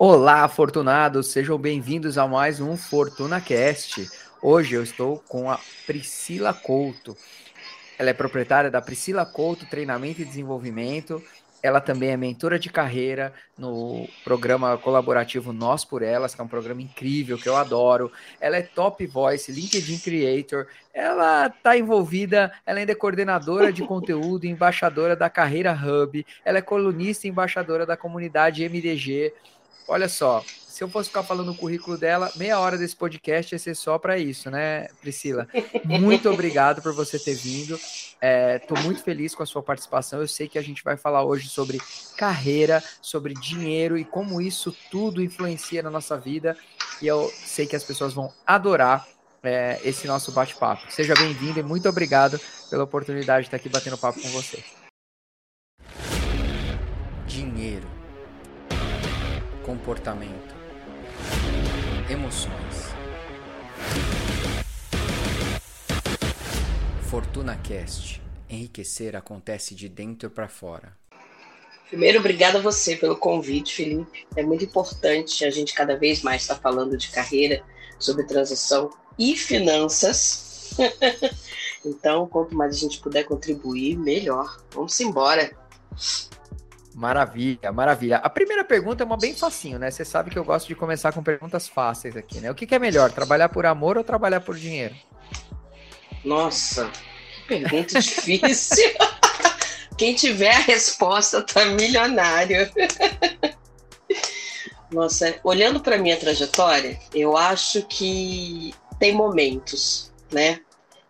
Olá, afortunados! Sejam bem-vindos a mais um Fortuna Cast. Hoje eu estou com a Priscila Couto. Ela é proprietária da Priscila Couto Treinamento e Desenvolvimento. Ela também é mentora de carreira no programa colaborativo Nós por Elas, que é um programa incrível que eu adoro. Ela é top voice, LinkedIn Creator. Ela está envolvida, ela ainda é coordenadora de conteúdo, embaixadora da Carreira Hub. Ela é colunista e embaixadora da comunidade MDG. Olha só, se eu fosse ficar falando o currículo dela, meia hora desse podcast ia ser só para isso, né, Priscila? Muito obrigado por você ter vindo. Estou é, muito feliz com a sua participação. Eu sei que a gente vai falar hoje sobre carreira, sobre dinheiro e como isso tudo influencia na nossa vida. E eu sei que as pessoas vão adorar é, esse nosso bate-papo. Seja bem-vindo e muito obrigado pela oportunidade de estar aqui batendo papo com você. Comportamento, emoções. Fortuna Cast. Enriquecer acontece de dentro para fora. Primeiro, obrigado a você pelo convite, Felipe. É muito importante a gente cada vez mais estar tá falando de carreira, sobre transição e finanças. então, quanto mais a gente puder contribuir, melhor. Vamos embora. Maravilha, maravilha. A primeira pergunta é uma bem facinho, né? Você sabe que eu gosto de começar com perguntas fáceis aqui, né? O que, que é melhor, trabalhar por amor ou trabalhar por dinheiro? Nossa, que pergunta difícil. Quem tiver a resposta tá milionário. Nossa, olhando para minha trajetória, eu acho que tem momentos, né?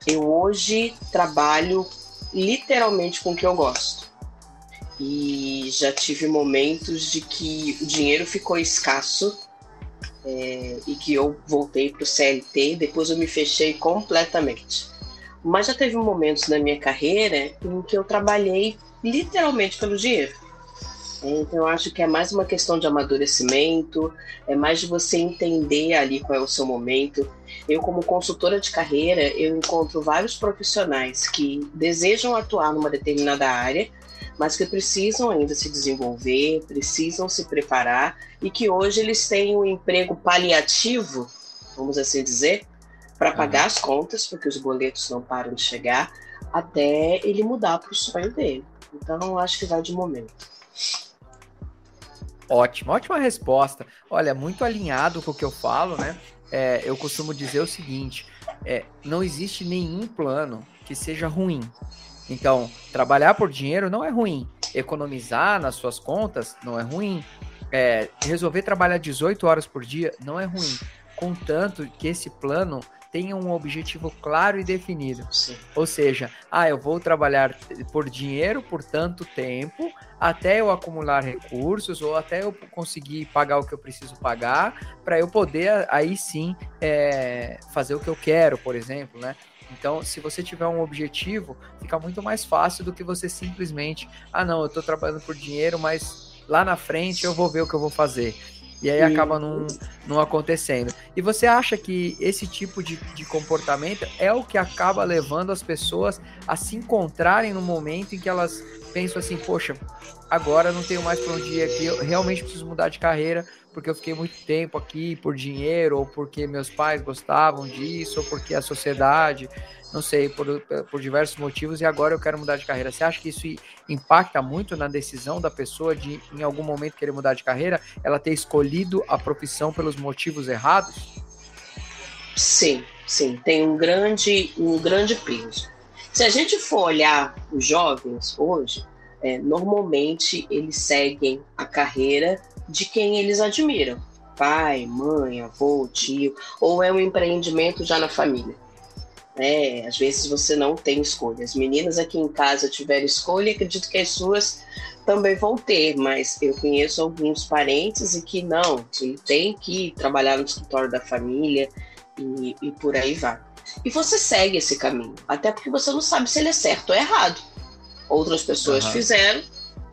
Eu hoje trabalho literalmente com o que eu gosto e já tive momentos de que o dinheiro ficou escasso é, e que eu voltei para o CLT, depois eu me fechei completamente. Mas já teve momentos na minha carreira em que eu trabalhei literalmente pelo dinheiro. Então eu acho que é mais uma questão de amadurecimento, é mais de você entender ali qual é o seu momento. Eu como consultora de carreira, eu encontro vários profissionais que desejam atuar numa determinada área, mas que precisam ainda se desenvolver, precisam se preparar e que hoje eles têm um emprego paliativo, vamos assim dizer, para pagar as contas, porque os boletos não param de chegar, até ele mudar para o sonho dele. Então, acho que vai de momento. Ótimo, ótima resposta. Olha, muito alinhado com o que eu falo, né? É, eu costumo dizer o seguinte: é, não existe nenhum plano que seja ruim. Então, trabalhar por dinheiro não é ruim. Economizar nas suas contas não é ruim. É, resolver trabalhar 18 horas por dia não é ruim. Contanto que esse plano tenha um objetivo claro e definido. Sim. Ou seja, ah, eu vou trabalhar por dinheiro por tanto tempo até eu acumular recursos ou até eu conseguir pagar o que eu preciso pagar para eu poder aí sim é, fazer o que eu quero, por exemplo, né? Então, se você tiver um objetivo, fica muito mais fácil do que você simplesmente, ah, não, eu estou trabalhando por dinheiro, mas lá na frente eu vou ver o que eu vou fazer. E aí acaba não, não acontecendo. E você acha que esse tipo de, de comportamento é o que acaba levando as pessoas a se encontrarem no momento em que elas pensam assim, poxa, agora não tenho mais para onde ir aqui, eu realmente preciso mudar de carreira, porque eu fiquei muito tempo aqui por dinheiro, ou porque meus pais gostavam disso, ou porque a sociedade, não sei, por, por diversos motivos, e agora eu quero mudar de carreira. Você acha que isso impacta muito na decisão da pessoa de, em algum momento, querer mudar de carreira, ela ter escolhido a profissão pelos motivos errados? Sim, sim, tem um grande, um grande peso. Se a gente for olhar os jovens hoje, é, normalmente eles seguem a carreira de quem eles admiram. Pai, mãe, avô, tio, ou é um empreendimento já na família. É, às vezes você não tem escolha. As meninas aqui em casa tiveram escolha, acredito que as suas também vão ter, mas eu conheço alguns parentes e que não, que tem que trabalhar no escritório da família e, e por aí vai. E você segue esse caminho, até porque você não sabe se ele é certo ou errado. Outras pessoas uhum. fizeram,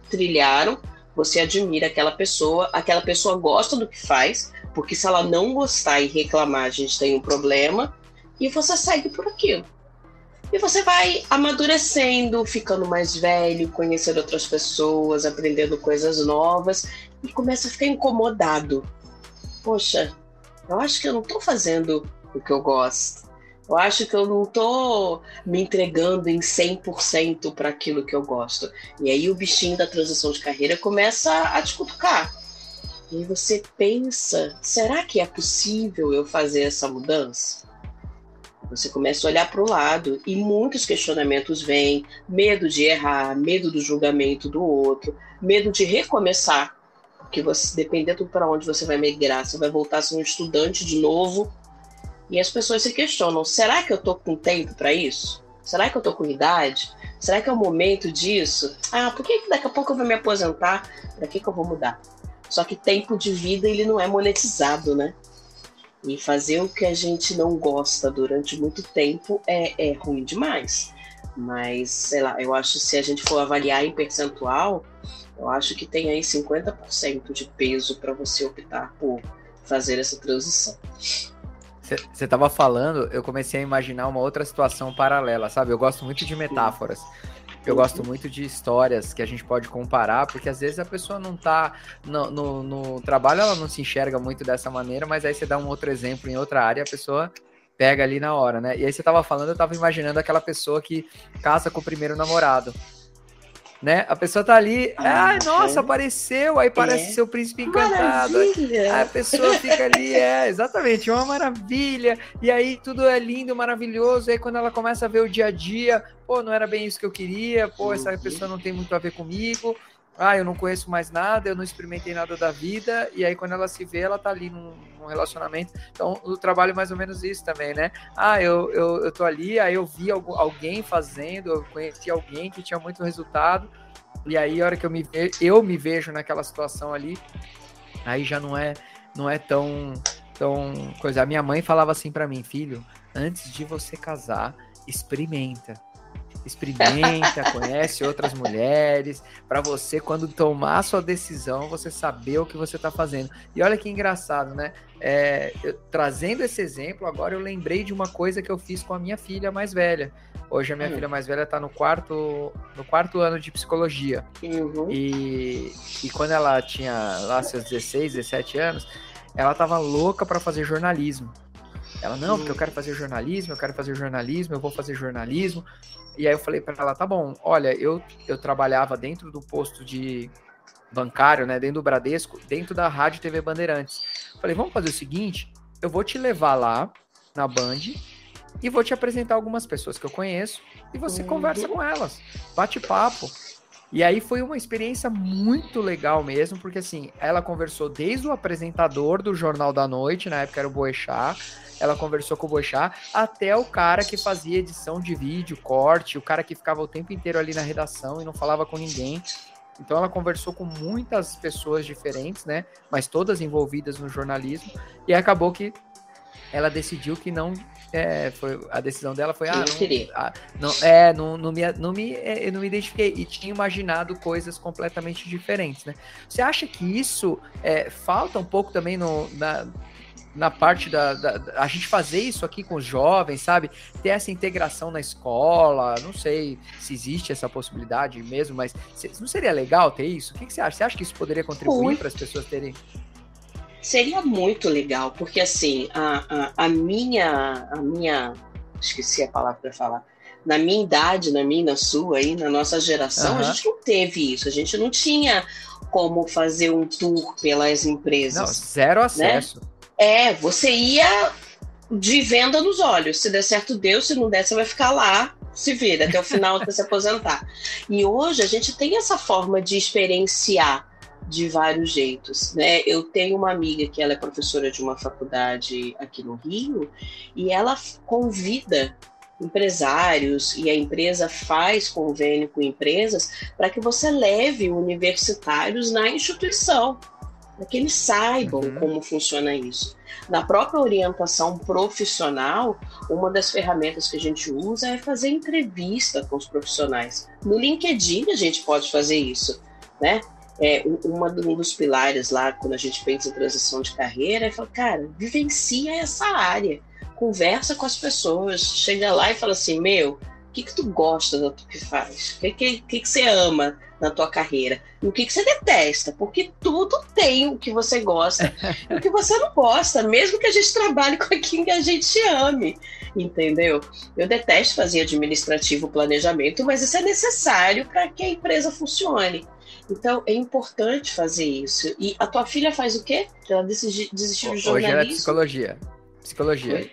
trilharam, você admira aquela pessoa, aquela pessoa gosta do que faz, porque se ela não gostar e reclamar, a gente tem um problema, e você segue por aquilo. E você vai amadurecendo, ficando mais velho, conhecendo outras pessoas, aprendendo coisas novas, e começa a ficar incomodado. Poxa, eu acho que eu não estou fazendo o que eu gosto. Eu acho que eu não estou me entregando em 100% para aquilo que eu gosto. E aí o bichinho da transição de carreira começa a te cutucar. E você pensa: será que é possível eu fazer essa mudança? Você começa a olhar para o lado e muitos questionamentos vêm: medo de errar, medo do julgamento do outro, medo de recomeçar. Porque você, dependendo para onde você vai migrar, você vai voltar a ser um estudante de novo. E as pessoas se questionam: será que eu estou com tempo para isso? Será que eu estou com idade? Será que é o momento disso? Ah, por que daqui a pouco eu vou me aposentar? Para que, que eu vou mudar? Só que tempo de vida ele não é monetizado, né? E fazer o que a gente não gosta durante muito tempo é, é ruim demais. Mas, sei lá, eu acho que se a gente for avaliar em percentual, eu acho que tem aí 50% de peso para você optar por fazer essa transição. Você estava falando, eu comecei a imaginar uma outra situação paralela, sabe? Eu gosto muito de metáforas. Eu gosto muito de histórias que a gente pode comparar, porque às vezes a pessoa não tá no, no, no, trabalho, ela não se enxerga muito dessa maneira, mas aí você dá um outro exemplo em outra área, a pessoa pega ali na hora, né? E aí você tava falando, eu tava imaginando aquela pessoa que casa com o primeiro namorado né? A pessoa tá ali, ah, ai, nossa, apareceu, aí parece é. ser o príncipe encantado. Maravilha. a pessoa fica ali, é, exatamente, uma maravilha. E aí tudo é lindo, maravilhoso. E aí quando ela começa a ver o dia a dia, pô, não era bem isso que eu queria, pô, essa uhum. pessoa não tem muito a ver comigo. Ah, eu não conheço mais nada, eu não experimentei nada da vida, e aí quando ela se vê, ela tá ali num, num relacionamento. Então, o trabalho é mais ou menos isso também, né? Ah, eu, eu, eu tô ali, aí eu vi alguém fazendo, eu conheci alguém que tinha muito resultado, e aí a hora que eu me, eu me vejo naquela situação ali, aí já não é, não é tão, tão coisa. A minha mãe falava assim para mim, filho, antes de você casar, experimenta experimenta, conhece outras mulheres, para você, quando tomar sua decisão, você saber o que você está fazendo. E olha que engraçado, né? É, eu, trazendo esse exemplo, agora eu lembrei de uma coisa que eu fiz com a minha filha mais velha. Hoje a minha hum. filha mais velha está no quarto, no quarto ano de psicologia. Uhum. E, e quando ela tinha lá seus 16, 17 anos, ela estava louca para fazer jornalismo. Ela, não, porque eu quero fazer jornalismo, eu quero fazer jornalismo, eu vou fazer jornalismo. E aí eu falei para ela, tá bom, olha, eu, eu trabalhava dentro do posto de bancário, né, dentro do Bradesco, dentro da Rádio TV Bandeirantes. Falei, vamos fazer o seguinte, eu vou te levar lá na Band e vou te apresentar algumas pessoas que eu conheço e você uhum. conversa com elas, bate papo. E aí foi uma experiência muito legal mesmo, porque assim, ela conversou desde o apresentador do Jornal da Noite, na época era o Boechat, ela conversou com o Boixá, até o cara que fazia edição de vídeo, corte, o cara que ficava o tempo inteiro ali na redação e não falava com ninguém. Então ela conversou com muitas pessoas diferentes, né? Mas todas envolvidas no jornalismo. E acabou que ela decidiu que não. É, foi, a decisão dela foi. Ah, não, ah, não, é, não, não, me, não, me, é, eu não me identifiquei. E tinha imaginado coisas completamente diferentes, né? Você acha que isso é, falta um pouco também no, na, na parte da, da, a gente fazer isso aqui com os jovens, sabe? Ter essa integração na escola, não sei se existe essa possibilidade mesmo, mas não seria legal ter isso? O que, que você acha? Você acha que isso poderia contribuir para as pessoas terem? Seria muito legal, porque assim, a, a, a minha, a minha, esqueci a palavra para falar, na minha idade, na minha, na sua aí, na nossa geração, uhum. a gente não teve isso, a gente não tinha como fazer um tour pelas empresas. Não, zero né? acesso. Né? É, você ia de venda nos olhos. Se der certo, deu. Se não der, você vai ficar lá, se vira até o final até se aposentar. E hoje a gente tem essa forma de experienciar de vários jeitos, né? Eu tenho uma amiga que ela é professora de uma faculdade aqui no Rio e ela convida empresários e a empresa faz convênio com empresas para que você leve universitários na instituição para que eles saibam uhum. como funciona isso. Na própria orientação profissional, uma das ferramentas que a gente usa é fazer entrevista com os profissionais. No LinkedIn a gente pode fazer isso, né? É, uma, um dos pilares lá, quando a gente pensa em transição de carreira, é falar, cara, vivencia essa área, conversa com as pessoas, chega lá e fala assim, meu, que, que tu gosta do que faz? O que, que, que, que você ama na tua carreira? E o que, que você detesta? Porque tudo tem o que você gosta e o que você não gosta, mesmo que a gente trabalhe com aquilo que a gente ame, entendeu? Eu detesto fazer administrativo planejamento, mas isso é necessário para que a empresa funcione. Então é importante fazer isso. E a tua filha faz o quê? Ela desistiu, de jornalismo? Hoje é psicologia. Psicologia. Foi?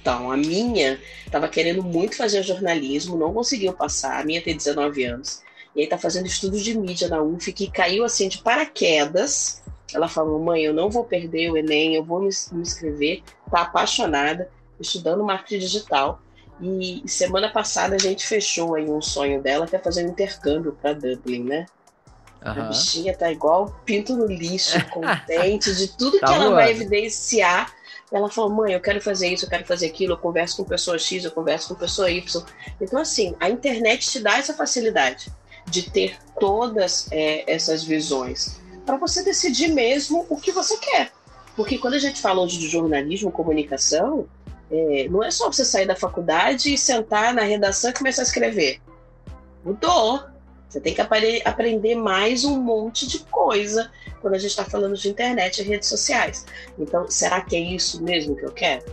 Então, a minha estava querendo muito fazer jornalismo, não conseguiu passar. A minha tem 19 anos. E aí tá fazendo estudos de mídia na UF, que caiu assim de paraquedas. Ela falou: mãe, eu não vou perder o Enem, eu vou me, me inscrever. Tá apaixonada, estudando marketing digital. E semana passada a gente fechou aí um sonho dela, que é fazer um intercâmbio para Dublin, né? Uhum. A bichinha tá igual pinto no lixo, contente de tudo tá que ela vai evidenciar ela falou, mãe, eu quero fazer isso, eu quero fazer aquilo, eu converso com pessoa X, eu converso com pessoa Y. Então, assim, a internet te dá essa facilidade de ter todas é, essas visões para você decidir mesmo o que você quer. Porque quando a gente fala hoje de jornalismo, comunicação, é, não é só você sair da faculdade e sentar na redação e começar a escrever. Mudou. Você tem que aprender mais um monte de coisa quando a gente está falando de internet e redes sociais. Então, será que é isso mesmo que eu quero?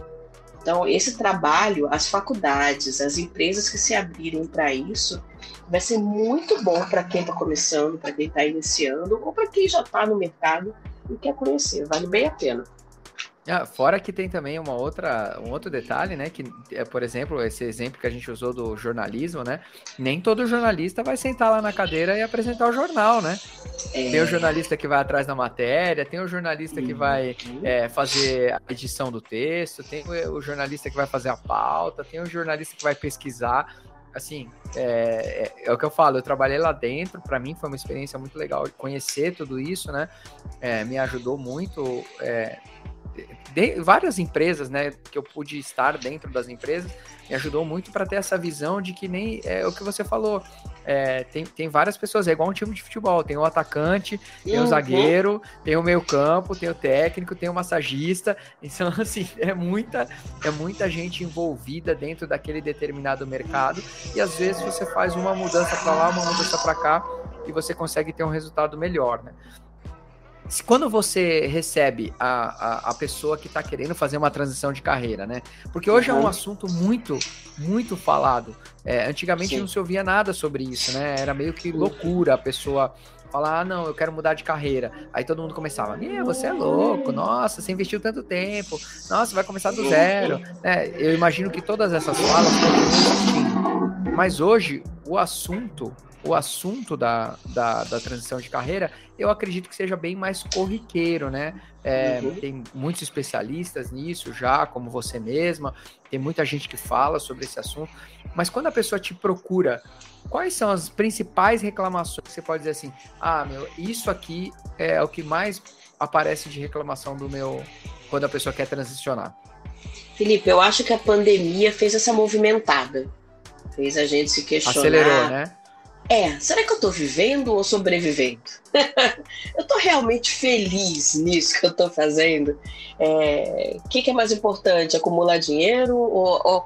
Então, esse trabalho, as faculdades, as empresas que se abrirem para isso, vai ser muito bom para quem está começando, para quem está iniciando, ou para quem já está no mercado e quer conhecer. Vale bem a pena. Ah, fora que tem também uma outra, um outro detalhe, né? Que é, por exemplo, esse exemplo que a gente usou do jornalismo, né? Nem todo jornalista vai sentar lá na cadeira e apresentar o jornal, né? É... Tem o jornalista que vai atrás da matéria, tem o jornalista que vai é, fazer a edição do texto, tem o jornalista que vai fazer a pauta, tem o jornalista que vai pesquisar assim, é, é, é, o que eu falo, eu trabalhei lá dentro, para mim foi uma experiência muito legal conhecer tudo isso, né? É, me ajudou muito é, de, várias empresas, né, que eu pude estar dentro das empresas, me ajudou muito para ter essa visão de que nem é o que você falou. É, tem, tem várias pessoas, é igual um time de futebol: tem o atacante, tem uhum. o zagueiro, tem o meio-campo, tem o técnico, tem o massagista. Então, assim, é muita, é muita gente envolvida dentro daquele determinado mercado. E às vezes você faz uma mudança para lá, uma mudança para cá, e você consegue ter um resultado melhor, né? Quando você recebe a, a, a pessoa que está querendo fazer uma transição de carreira, né? Porque hoje uhum. é um uhum. assunto muito, muito falado. É, antigamente Sim. não se ouvia nada sobre isso, né? Era meio que loucura a pessoa falar, ah, não, eu quero mudar de carreira. Aí todo mundo começava, você é louco, nossa, você investiu tanto tempo, nossa, vai começar do zero. É, eu imagino que todas essas falas Mas hoje, o assunto o assunto da, da, da, transição de carreira, eu acredito que seja bem mais corriqueiro, né? É, uhum. Tem muitos especialistas nisso já, como você mesma, tem muita gente que fala sobre esse assunto, mas quando a pessoa te procura, quais são as principais reclamações que você pode dizer assim, ah, meu, isso aqui é o que mais aparece de reclamação do meu, quando a pessoa quer transicionar? Felipe, eu acho que a pandemia fez essa movimentada. Fez a gente se questionar. Acelerou, né? É, será que eu estou vivendo ou sobrevivendo? eu estou realmente feliz nisso que eu estou fazendo? O é, que, que, é mais importante, acumular dinheiro ou, ou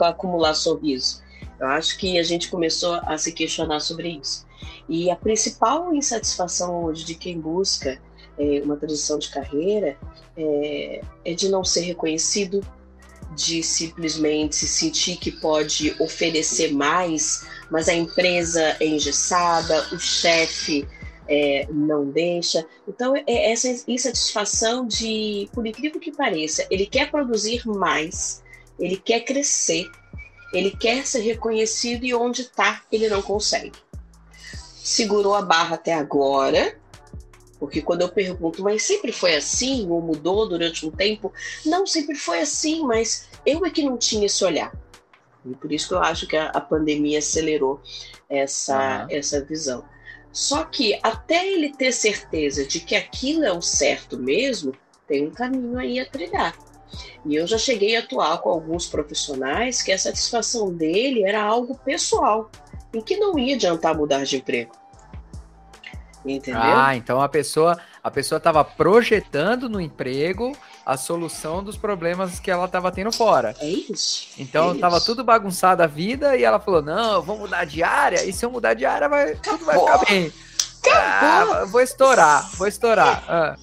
acumular sorriso? Eu acho que a gente começou a se questionar sobre isso. E a principal insatisfação hoje de quem busca é, uma transição de carreira é, é de não ser reconhecido, de simplesmente se sentir que pode oferecer mais mas a empresa é engessada, o chefe é, não deixa. Então, é essa insatisfação de, por incrível que pareça, ele quer produzir mais, ele quer crescer, ele quer ser reconhecido e onde está, ele não consegue. Segurou a barra até agora, porque quando eu pergunto, mas sempre foi assim ou mudou durante um tempo? Não, sempre foi assim, mas eu é que não tinha esse olhar. E por isso que eu acho que a, a pandemia acelerou essa, uhum. essa visão. Só que até ele ter certeza de que aquilo é o certo mesmo, tem um caminho aí a trilhar. E eu já cheguei a atuar com alguns profissionais que a satisfação dele era algo pessoal, e que não ia adiantar mudar de emprego. Entendeu? Ah, então a pessoa, A pessoa estava projetando no emprego a solução dos problemas que ela estava tendo fora. É isso. Então é estava tudo bagunçado a vida e ela falou: não, eu vou mudar de área, e se eu mudar de área, vai, tudo vai ficar bem. Ah, vou estourar, vou estourar. Ah.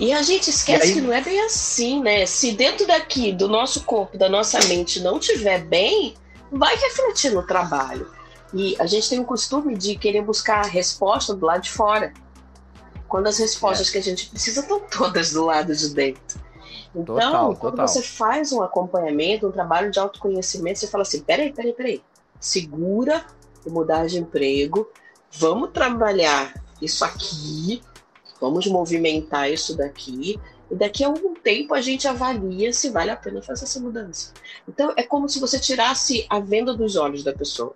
E a gente esquece aí- que não é bem assim, né? Se dentro daqui, do nosso corpo, da nossa mente, não tiver bem, vai refletir no trabalho. E a gente tem o costume de querer buscar a resposta do lado de fora. Quando as É. respostas que a gente precisa estão todas do lado de dentro. Então, Total, quando total. você faz um acompanhamento, um trabalho de autoconhecimento, você fala assim: peraí, peraí, peraí. Segura, vou mudar de emprego, vamos trabalhar isso aqui, vamos movimentar isso daqui, e daqui a algum tempo a gente avalia se vale a pena fazer essa mudança. Então é como se você tirasse a venda dos olhos da pessoa.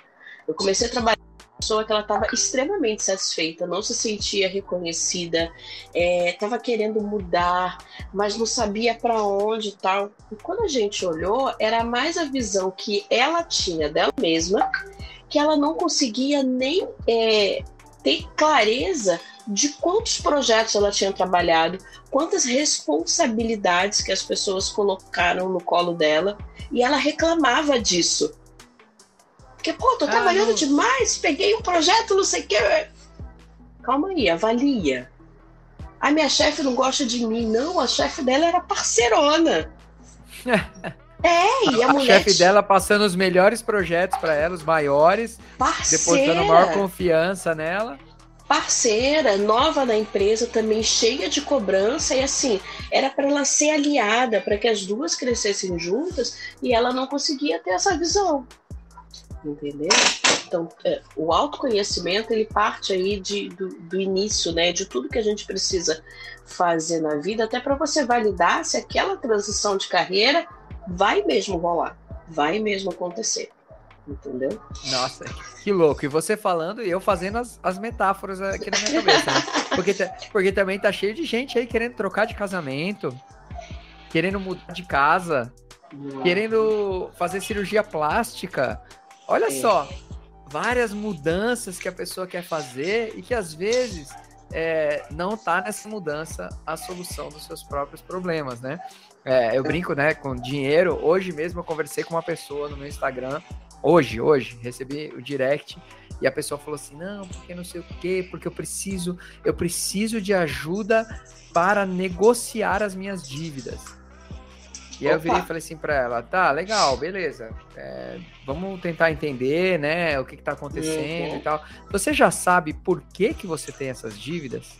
Eu comecei a trabalhar com uma pessoa que ela estava extremamente satisfeita, não se sentia reconhecida, estava querendo mudar, mas não sabia para onde e tal. E quando a gente olhou, era mais a visão que ela tinha dela mesma, que ela não conseguia nem é, ter clareza de quantos projetos ela tinha trabalhado, quantas responsabilidades que as pessoas colocaram no colo dela, e ela reclamava disso. Porque, pô, tô Ah, trabalhando não. demais, peguei um projeto, não sei o quê. Calma aí, avalia. A minha chefe não gosta de mim. Não, a chefe dela era parceirona. É, e a, A mulher chefe dela passando os melhores projetos para ela, os maiores, depositando parceira, maior confiança nela. parceira, nova na empresa, também cheia de cobrança, e assim, era para ela ser aliada, para que as duas crescessem juntas, e ela não conseguia ter essa visão. Entendeu? Então, é, o autoconhecimento, ele parte aí de, do, do início, né, de tudo que a gente precisa fazer na vida, até para você validar se aquela transição de carreira vai mesmo rolar, vai mesmo acontecer. Entendeu? Nossa, que louco. E você falando e eu fazendo as, as metáforas aqui na minha cabeça. Né? Porque, porque também tá cheio de gente aí querendo trocar de casamento, querendo mudar de casa, querendo fazer cirurgia plástica. Olha É. só, várias mudanças que a pessoa quer fazer e que às vezes é, não tá nessa mudança a solução dos seus próprios problemas, né? É, eu brinco, né, com dinheiro. Hoje mesmo eu conversei com uma pessoa no meu Instagram. Hoje, hoje, recebi o direct e a pessoa falou assim: não, porque não sei o quê, porque eu preciso, eu preciso de ajuda para negociar as minhas dívidas. E aí eu virei e falei assim para ela: tá, legal, beleza. é, vamos tentar entender, né, o que, que tá acontecendo Uhum. e tal. Você já sabe por que, que você tem essas dívidas?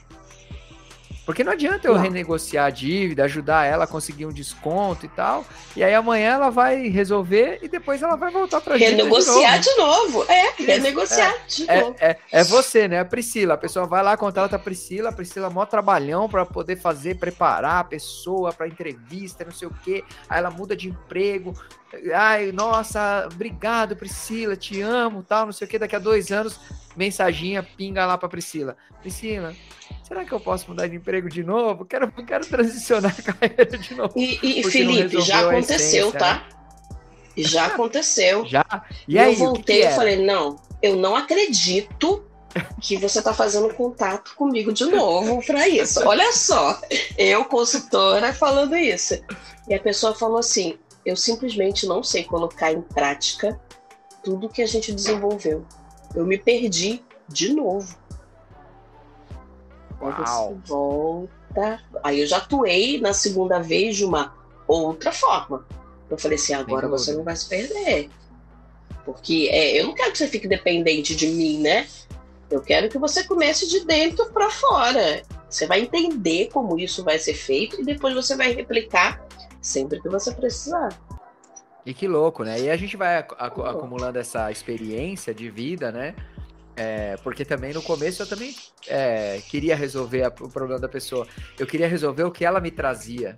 Porque não adianta eu Não. renegociar a dívida, ajudar ela a conseguir um desconto e tal, e aí amanhã ela vai resolver e depois ela vai voltar para Renegociar de novo. É, renegociar de novo. é, é, é você, né? A Priscila. A pessoa vai lá, contrata a Priscila. A Priscila é mó trabalhão para poder fazer, preparar a pessoa para entrevista, não sei o quê. Aí ela muda de emprego. Ai, nossa, obrigado, Priscila, te amo, tal, não sei o quê. Daqui a dois anos, mensaginha pinga lá para Priscila. Priscila, será que eu posso mudar de emprego de novo? Quero, quero transicionar a carreira de novo. E, e, Felipe, já aconteceu, essência, tá? Já aconteceu. Já? E eu aí, que voltei que e falei, não, eu não acredito que você tá fazendo contato comigo de novo para isso. Olha só, eu, consultora, falando isso. E a pessoa falou assim: eu simplesmente não sei colocar em prática tudo que a gente desenvolveu. Eu me perdi de novo. Aí você volta. Aí eu já atuei na segunda vez de uma outra forma. Eu falei assim, agora você não vai se perder. Porque é, eu não quero que você fique dependente de mim, né? Eu quero que você comece de dentro para fora. Você vai entender como isso vai ser feito e depois você vai replicar sempre que você precisar. E que louco, né? E a gente vai acu- acu- acumulando essa experiência de vida, né? É, porque também no começo eu também é, queria resolver a- o problema da pessoa. Eu queria resolver o que ela me trazia.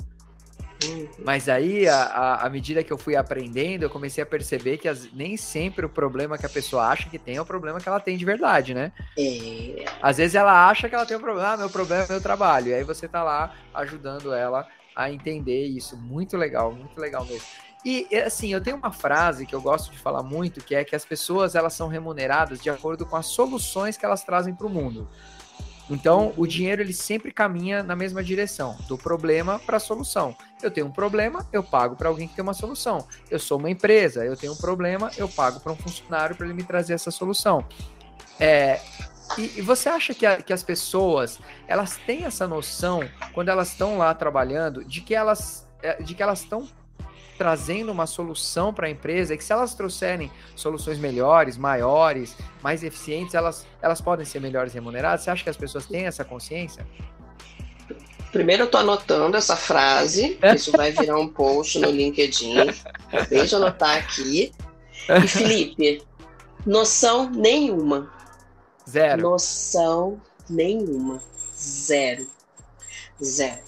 Mas aí, à medida que eu fui aprendendo, eu comecei a perceber que as- nem sempre o problema que a pessoa acha que tem é o problema que ela tem de verdade, né? É, Às vezes ela acha que ela tem um problema, ah, meu problema é meu trabalho. E aí você tá lá ajudando ela a entender isso. Muito legal, muito legal mesmo. E assim, eu tenho uma frase que eu gosto de falar muito, que é que as pessoas elas são remuneradas de acordo com as soluções que elas trazem para o mundo. Então, o dinheiro ele sempre caminha na mesma direção, do problema para a solução. Eu tenho um problema, eu pago para alguém que tem uma solução. Eu sou uma empresa, eu tenho um problema, eu pago para um funcionário para ele me trazer essa solução. É, e, e, você acha que, a, que as pessoas elas têm essa noção quando elas estão lá trabalhando de que elas é, de que elas estão trazendo uma solução para a empresa e que se elas trouxerem soluções melhores, maiores, mais eficientes, elas, elas podem ser melhores remuneradas? Você acha que as pessoas têm essa consciência? Primeiro eu estou anotando essa frase, isso vai virar um post no LinkedIn. Deixa eu anotar aqui. E Felipe, noção nenhuma. Zero. Noção nenhuma. Zero. Zero.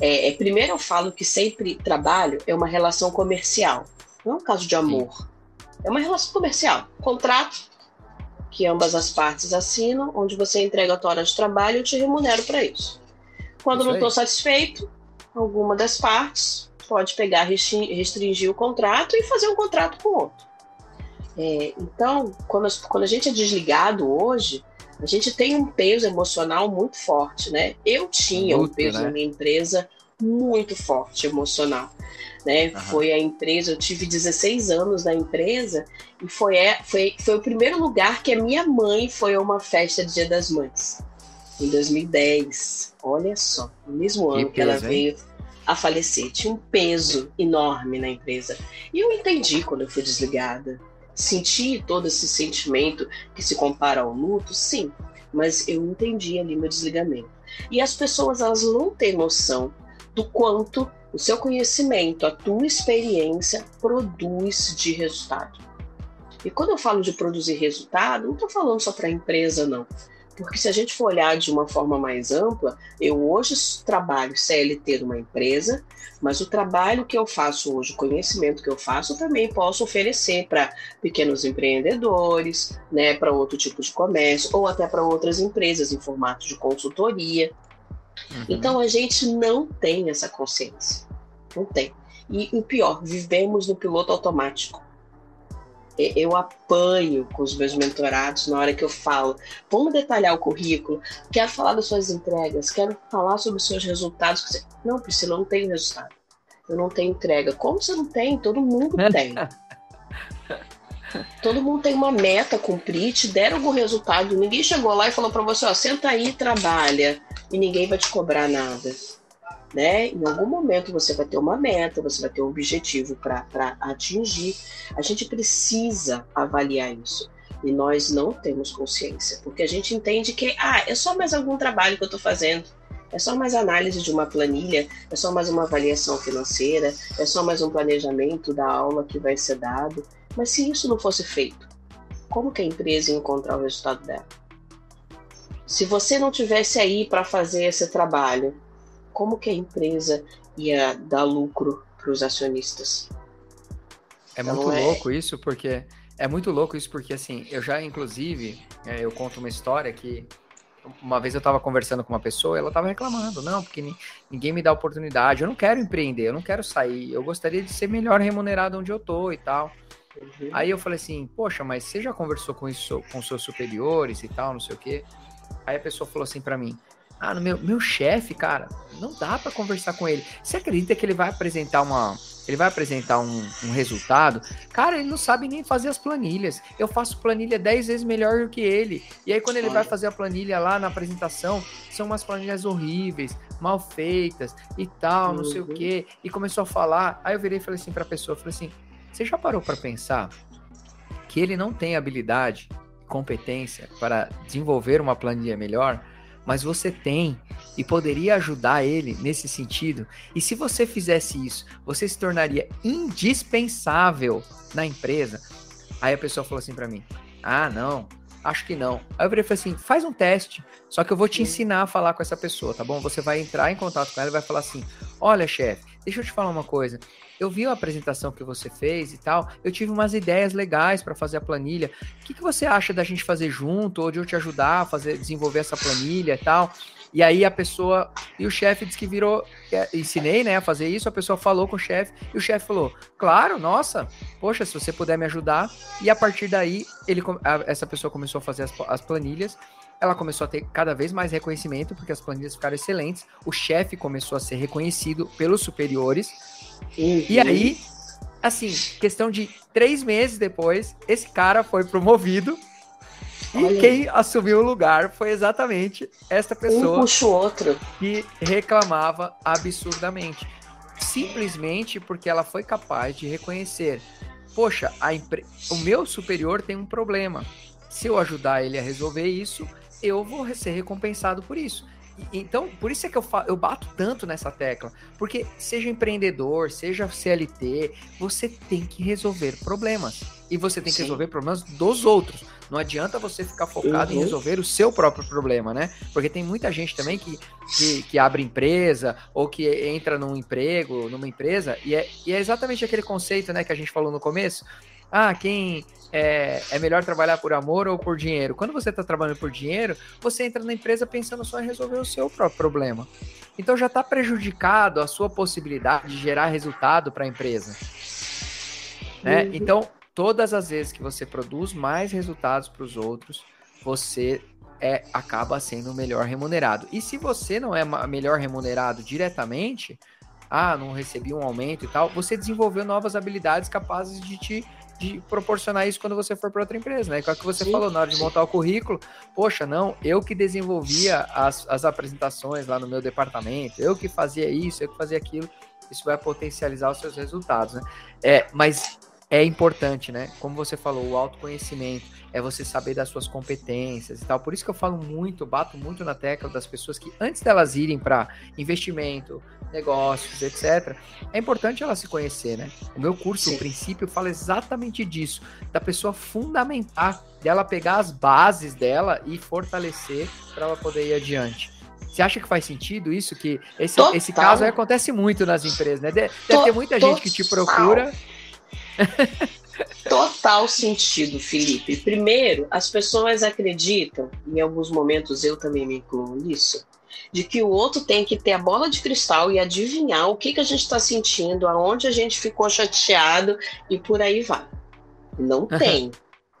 É, é, primeiro eu falo que sempre trabalho é uma relação comercial, não é um caso de amor. Sim. É uma relação comercial. Contrato que ambas as partes assinam, onde você entrega a tua hora de trabalho e eu te remunero para isso. Quando isso não estou satisfeito, alguma das partes pode pegar, restringir o contrato e fazer um contrato com outro. É, então, quando, quando a gente é desligado hoje, a gente tem um peso emocional muito forte, né? Eu tinha muito, um peso né? na minha empresa muito forte emocional, né? Uhum. Foi a empresa, eu tive 16 anos na empresa e foi, é, foi, foi o primeiro lugar que a minha mãe foi a uma festa de Dia das Mães, em 2010. Olha só, no mesmo ano que, que ela veio a falecer. Tinha um peso enorme na empresa. E eu entendi quando eu fui desligada Senti todo esse sentimento que se compara ao luto, sim, mas eu entendi ali meu desligamento. E as pessoas elas não têm noção do quanto o seu conhecimento, a tua experiência produz de resultado. E quando eu falo de produzir resultado, não estou falando só para a empresa, não. Porque se a gente for olhar de uma forma mais ampla, eu hoje trabalho CLT numa empresa, mas o trabalho que eu faço hoje, o conhecimento que eu faço, também posso oferecer para pequenos empreendedores, né, para outro tipo de comércio, ou até para outras empresas em formato de consultoria. Uhum. Então a gente não tem essa consciência. Não tem. E o pior, vivemos no piloto automático eu apanho com os meus mentorados na hora que eu falo. Vamos detalhar o currículo, quero falar das suas entregas, quero falar sobre os seus resultados. Não, Priscila, eu não tenho resultado. Eu não tenho entrega. Como você não tem? Todo mundo tem. Todo mundo tem uma meta a cumprir, te deram algum resultado. Ninguém chegou lá e falou para você: ó, senta aí e trabalha, e ninguém vai te cobrar nada né? Em algum momento você vai ter uma meta, você vai ter um objetivo para atingir. A gente precisa avaliar isso. E nós não temos consciência, porque a gente entende que ah, é só mais algum trabalho que eu estou fazendo, é só mais análise de uma planilha, é só mais uma avaliação financeira, é só mais um planejamento da aula que vai ser dado. Mas se isso não fosse feito, como que a empresa ia encontrar o resultado dela? Se você não tivesse aí para fazer esse trabalho, como que a empresa ia dar lucro para os acionistas? É muito então, louco isso, porque é muito louco isso, porque assim, eu já, inclusive, é, eu conto uma história que uma vez eu estava conversando com uma pessoa, ela estava reclamando, não, porque ninguém me dá oportunidade, eu não quero empreender, eu não quero sair, eu gostaria de ser melhor remunerado onde eu tô e tal. Uhum. Aí eu falei assim, poxa, mas você já conversou com isso com seus superiores e tal, não sei o quê? Aí a pessoa falou assim para mim, ah, no meu, meu chefe, cara, não dá para conversar com ele. Você acredita que ele vai apresentar uma. Ele vai apresentar um, um, resultado? Cara, ele não sabe nem fazer as planilhas. Eu faço planilha 10 vezes melhor do que ele. E aí, quando ele vai fazer a planilha lá na apresentação, são umas planilhas horríveis, mal feitas e tal, não sei o uhum. quê. E começou a falar. Aí eu virei e falei assim pra pessoa: falei assim, você já parou para pensar que ele não tem habilidade, competência para desenvolver uma planilha melhor? Mas você tem e poderia ajudar ele nesse sentido. E se você fizesse isso, você se tornaria indispensável na empresa. Aí a pessoa falou assim para mim: "Ah, não, acho que não". Aí eu falei assim: "Faz um teste, só que eu vou te ensinar a falar com essa pessoa, tá bom? Você vai entrar em contato com ela e vai falar assim: "Olha, chefe, deixa eu te falar uma coisa eu vi a apresentação que você fez e tal, eu tive umas ideias legais para fazer a planilha. O que, que você acha da gente fazer junto, ou de eu te ajudar a fazer, desenvolver essa planilha e tal? E aí a pessoa, e o chefe disse que virou, é, ensinei, né, a fazer isso, a pessoa falou com o chefe, e o chefe falou, claro, nossa, poxa, se você puder me ajudar. E a partir daí, ele, essa pessoa começou a fazer as, as planilhas, ela começou a ter cada vez mais reconhecimento, porque as planilhas ficaram excelentes, o chefe começou a ser reconhecido pelos superiores, uhum. e aí, assim, questão de três meses depois, esse cara foi promovido, e quem assumiu o lugar foi exatamente essa pessoa. Um puxa o outro. Que reclamava absurdamente. Simplesmente porque ela foi capaz de reconhecer: poxa, impre... o meu superior tem um problema. Se eu ajudar ele a resolver isso, eu vou ser recompensado por isso. Então, por isso é que eu, eu bato tanto nessa tecla. Porque seja empreendedor, seja CLT, você tem que resolver problemas. E você tem que Sim. resolver problemas dos outros. Não adianta você ficar focado uhum. em resolver o seu próprio problema, né? Porque tem muita gente também que, que, que, abre empresa ou que entra num emprego, numa empresa, e é, e é exatamente aquele conceito né, que a gente falou no começo. Ah, quem é, é melhor trabalhar por amor ou por dinheiro? Quando você está trabalhando por dinheiro, você entra na empresa pensando só em resolver o seu próprio problema. Então já está prejudicado a sua possibilidade de gerar resultado para a empresa. Né? Uhum. Então, todas as vezes que você produz mais resultados para os outros, você é, acaba sendo melhor remunerado. E se você não é melhor remunerado diretamente, ah, não recebi um aumento e tal, você desenvolveu novas habilidades capazes de te de proporcionar isso quando você for para outra empresa, né? É o que você Sim. falou na hora de montar o currículo, poxa, não, eu que desenvolvia as, as apresentações lá no meu departamento, eu que fazia isso, eu que fazia aquilo, isso vai potencializar os seus resultados, né? É, mas é importante, né? Como você falou, o autoconhecimento é você saber das suas competências e tal. Por isso que eu falo muito, bato muito na tecla das pessoas que antes delas irem para investimento, negócios, etc, é importante ela se conhecer, né? O meu curso, Sim. o princípio, fala exatamente disso, da pessoa fundamentar, dela pegar as bases dela e fortalecer para ela poder ir adiante. Você acha que faz sentido isso? Que esse, esse caso acontece muito nas empresas, né? Deve, deve ter muita gente que te procura Total sentido, Felipe. Primeiro, as pessoas acreditam, em alguns momentos eu também me incluo nisso, de que o outro tem que ter a bola de cristal e adivinhar o que, que a gente está sentindo, aonde a gente ficou chateado e por aí vai. Não tem.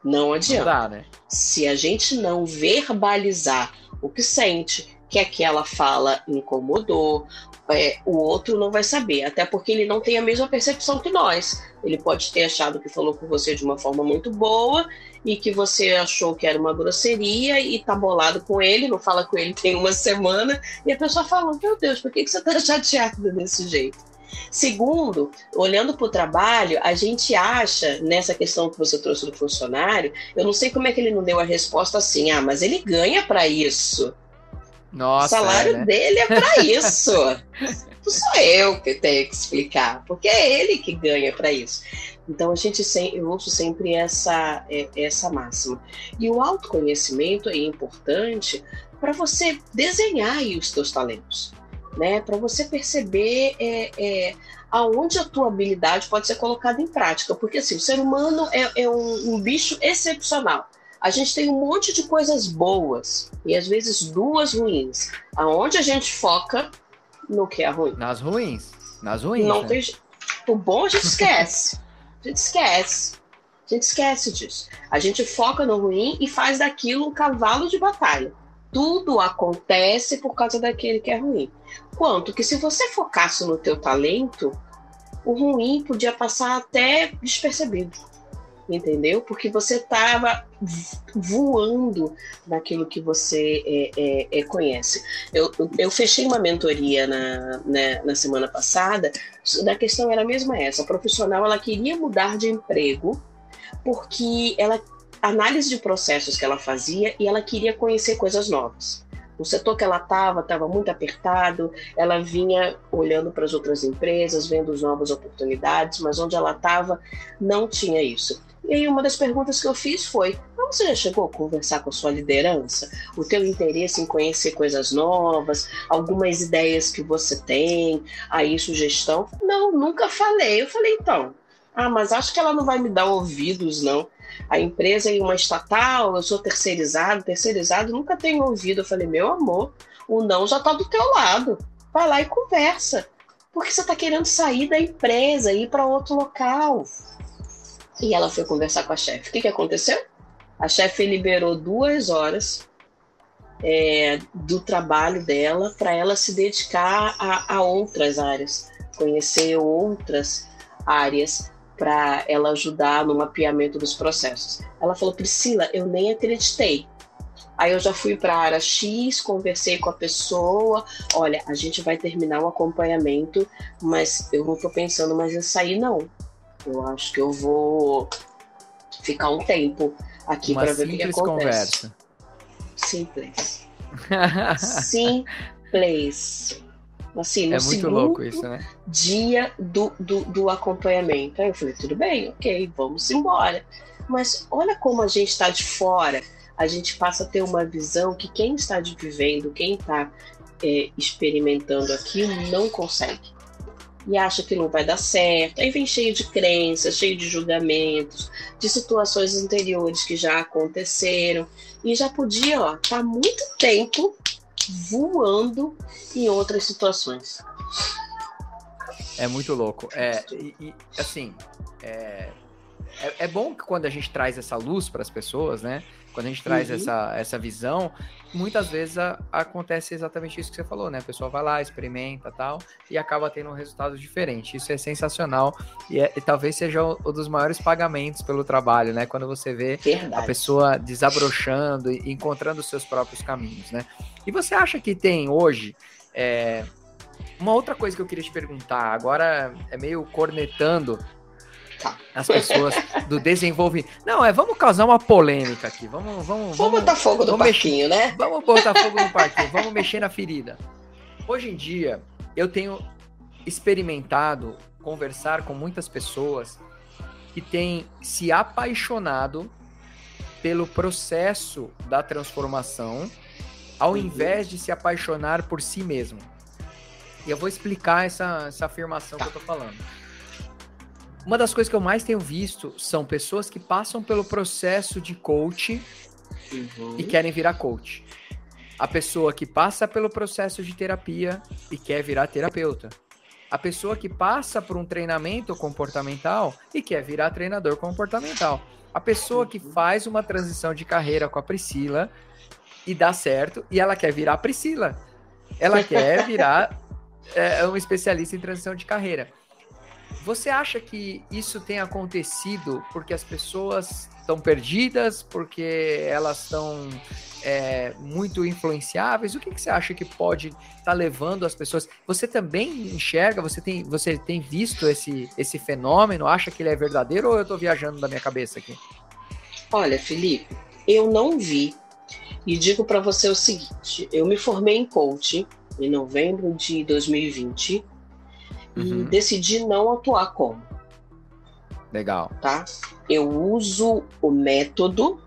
Não adianta. Não dá, né? Se a gente não verbalizar o que sente, que aquela fala incomodou, é, o outro não vai saber, até porque ele não tem a mesma percepção que nós. Ele pode ter achado que falou com você de uma forma muito boa e que você achou que era uma grosseria e tá bolado com ele, não fala com ele tem uma semana, e a pessoa fala: Meu Deus, por que, que você tá chateado desse jeito? Segundo, olhando para o trabalho, a gente acha, nessa questão que você trouxe do funcionário, eu não sei como é que ele não deu a resposta assim, ah, mas ele ganha para isso. Nossa, o salário é, né? dele é para isso. Não sou eu que tenho que explicar, porque é ele que ganha para isso. Então a gente sempre, eu ouço sempre essa é, essa máxima. E o autoconhecimento é importante para você desenhar os seus talentos, né? Para você perceber é, é, aonde a tua habilidade pode ser colocada em prática, porque assim o ser humano é, é um, um bicho excepcional a gente tem um monte de coisas boas e às vezes duas ruins. Aonde a gente foca no que é ruim? Nas ruins. Nas ruins. Não né? tem... O bom a gente esquece. a gente esquece. A gente esquece disso. A gente foca no ruim e faz daquilo um cavalo de batalha. Tudo acontece por causa daquele que é ruim. Quanto que se você focasse no teu talento, o ruim podia passar até despercebido entendeu? Porque você estava voando naquilo que você é, é, é, conhece. Eu, eu fechei uma mentoria na, na, né, na, semana passada, a questão era mesmo essa, a profissional ela queria mudar de emprego porque ela análise de processos que ela fazia e ela queria conhecer coisas novas. O setor que ela estava estava muito apertado, ela vinha olhando para as outras empresas, vendo as novas oportunidades, mas onde ela estava não tinha isso. E aí uma das perguntas que eu fiz foi: você já chegou a conversar com sua liderança? O teu interesse em conhecer coisas novas, algumas ideias que você tem, aí sugestão? Não, nunca falei. Eu falei, então, ah, mas acho que ela não vai me dar ouvidos, não. A empresa é uma estatal, eu sou terceirizado, terceirizado, nunca tenho ouvido. Eu falei, meu amor, o não já está do teu lado. Vai lá e conversa. Porque você está querendo sair da empresa, ir para outro local. E ela foi conversar com a chefe. O que, que aconteceu? A chefe liberou duas horas é, do trabalho dela para ela se dedicar a, a outras áreas, conhecer outras áreas para ela ajudar no mapeamento dos processos. Ela falou: Priscila, eu nem acreditei. Aí eu já fui para a área X, conversei com a pessoa. Olha, a gente vai terminar o acompanhamento, mas eu não estou pensando mais em sair, não. Eu acho que eu vou ficar um tempo aqui para ver o que acontece. Conversa. Simples. Simples. Assim, no é muito louco isso, né? dia do, do, do acompanhamento. Aí eu falei, tudo bem, ok, vamos embora. Mas olha como a gente está de fora, a gente passa a ter uma visão que quem está vivendo, quem está é, experimentando aquilo, não consegue. E acha que não vai dar certo. Aí vem cheio de crenças, cheio de julgamentos, de situações anteriores que já aconteceram. E já podia, ó, tá muito tempo voando em outras situações. É muito louco. É, e, e assim, é, é, é, bom que quando a gente traz essa luz para as pessoas, né? Quando a gente traz uhum. essa, essa visão, muitas vezes a, acontece exatamente isso que você falou, né? A pessoa vai lá, experimenta tal, e acaba tendo um resultado diferente. Isso é sensacional e, é, e talvez seja um, um, dos maiores pagamentos pelo trabalho, né? Quando você vê Verdade. a pessoa desabrochando e encontrando os seus próprios caminhos, né? E você acha que tem hoje. É, uma outra coisa que eu queria te perguntar, agora é meio cornetando Tá. As pessoas do desenvolvimento. Não, é vamos causar uma polêmica aqui. Vamos, vamos, vamos botar fogo no parquinho, mexer, né? Vamos botar fogo no parquinho, vamos mexer na ferida. Hoje em dia, eu tenho experimentado conversar com muitas pessoas que têm se apaixonado pelo processo da transformação, ao uhum. invés de se apaixonar por si mesmo. E eu vou explicar essa, essa afirmação tá. que eu tô falando. Uma das coisas que eu mais tenho visto são pessoas que passam pelo processo de coach uhum. e querem virar coach. A pessoa que passa pelo processo de terapia e quer virar terapeuta. A pessoa que passa por um treinamento comportamental e quer virar treinador comportamental. A pessoa que uhum. faz uma transição de carreira com a Priscila e dá certo e ela quer virar a Priscila. Ela quer virar é, um especialista em transição de carreira. Você acha que isso tem acontecido porque as pessoas estão perdidas, porque elas estão é, muito influenciáveis? O que, que, você acha que pode estar tá levando as pessoas? Você também enxerga, você tem, você tem visto esse, esse fenômeno? Acha que ele é verdadeiro ou eu estou viajando da minha cabeça aqui? Olha, Felipe, eu não vi. E digo para você o seguinte: eu me formei em coaching em novembro de 2020 uhum. e decidi não atuar como. Legal. Tá? Eu uso o método,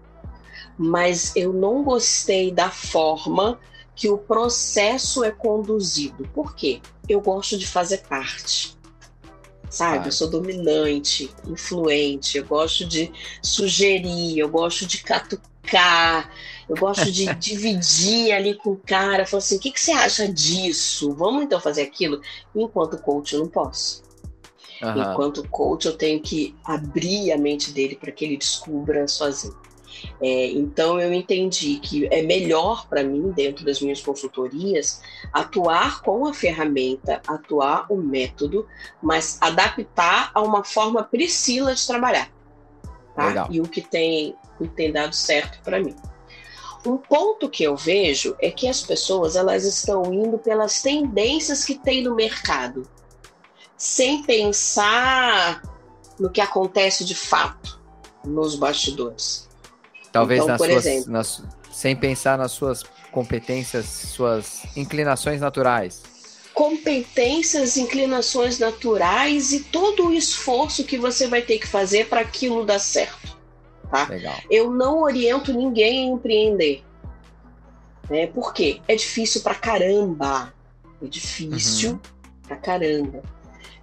mas eu não gostei da forma que o processo é conduzido. Por quê? Eu gosto de fazer parte. Sabe? Eu sou dominante, influente, eu gosto de sugerir, eu gosto de catucar, eu gosto de dividir ali com o cara, falar assim: o que, que você acha disso? Vamos então fazer aquilo? Enquanto coach, eu não posso. Uhum. Enquanto coach, eu tenho que abrir a mente dele para que ele descubra sozinho. É, então, eu entendi que é melhor para mim, dentro das minhas consultorias, atuar com a ferramenta, atuar o método, mas adaptar a uma forma Priscila de trabalhar. Tá? E o que tem, o que tem dado certo para mim. Um ponto que eu vejo é que as pessoas elas estão indo pelas tendências que tem no mercado, sem pensar no que acontece de fato nos bastidores. Talvez então, por suas, exemplo, nas, sem pensar nas suas competências, suas inclinações naturais. Competências, inclinações naturais e todo o esforço que você vai ter que fazer para aquilo dar certo tá? Legal. Eu não oriento ninguém a empreender. Né? Por quê? É difícil pra caramba. É difícil uhum. pra caramba.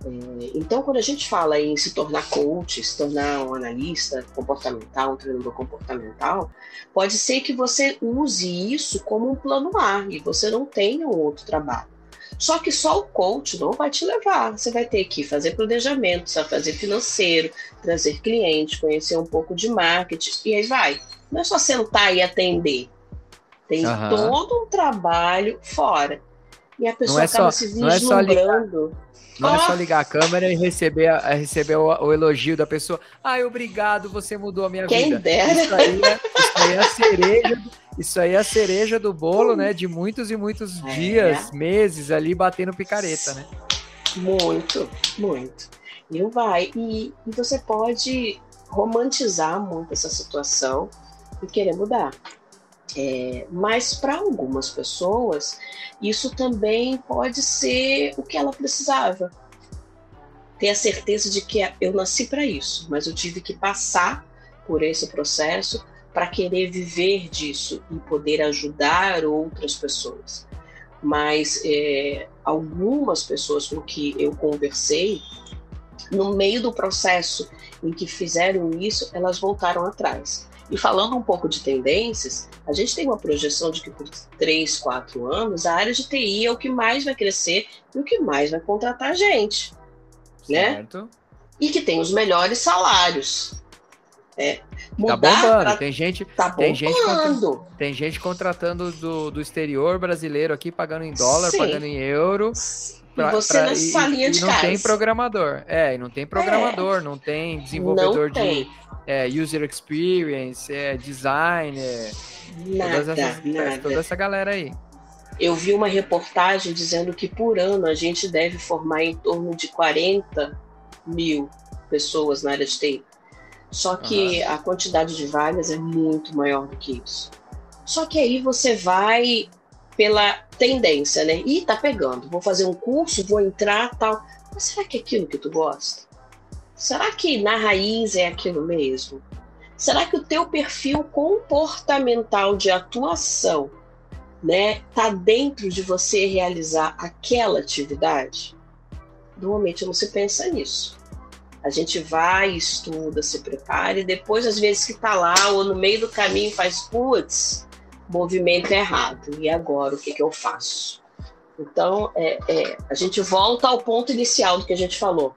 É, então, quando a gente fala em se tornar coach, se tornar um analista comportamental, um treinador comportamental, pode ser que você use isso como um plano A e você não tenha um outro trabalho. Só que só o coach não vai te levar. Você vai ter que fazer planejamento, vai fazer financeiro, trazer clientes, conhecer um pouco de marketing e aí vai. Não é só sentar e atender. Tem uhum. todo um trabalho fora. E a pessoa é acaba só, se vislumbrando. Não é só ligar a câmera e receber, a, receber o, o, elogio da pessoa. Ai, obrigado, você mudou a minha Quem vida. Dera. Isso aí, é, isso aí é a cereja, isso aí é a cereja do bolo, né? De muitos e muitos é. dias, meses ali batendo picareta, né? Muito, muito. E vai. E, e você pode romantizar muito essa situação e querer mudar. É, mas para algumas pessoas, isso também pode ser o que ela precisava. Ter a certeza de que eu nasci para isso, mas eu tive que passar por esse processo para querer viver disso e poder ajudar outras pessoas. Mas é, algumas pessoas com que eu conversei, no meio do processo em que fizeram isso, elas voltaram atrás. E falando um pouco de tendências, a gente tem uma projeção de que por 3, 4 anos a área de TI é o que mais vai crescer e o que mais vai contratar gente. Né? Certo. E que tem os melhores salários. É, tá bombando. Pra... Tem gente, tá tem gente, contra... tem gente contratando do, do exterior brasileiro aqui, pagando em dólar, Sim. pagando em euro. Pra, e você pra, salinha e, de e não casa. tem programador. É, e não tem programador, é. não tem desenvolvedor não tem. de é, user experience, é, designer, nada, essas, nada. toda essa galera aí. Eu vi uma reportagem dizendo que por ano a gente deve formar em torno de 40 mil pessoas na área de TI. Só que uhum. a quantidade de vagas é muito maior do que isso. Só que aí você vai pela tendência, né? Ih, tá pegando, vou fazer um curso, vou entrar tal. Mas será que é aquilo que tu gosta? Será que na raiz é aquilo mesmo? Será que o teu perfil comportamental de atuação, né, tá dentro de você realizar aquela atividade? Normalmente não se pensa nisso. A gente vai, estuda, se prepara e depois, às vezes, que tá lá ou no meio do caminho faz, putz, movimento errado. E agora, o que, que eu faço? Então, é, é, a gente volta ao ponto inicial do que a gente falou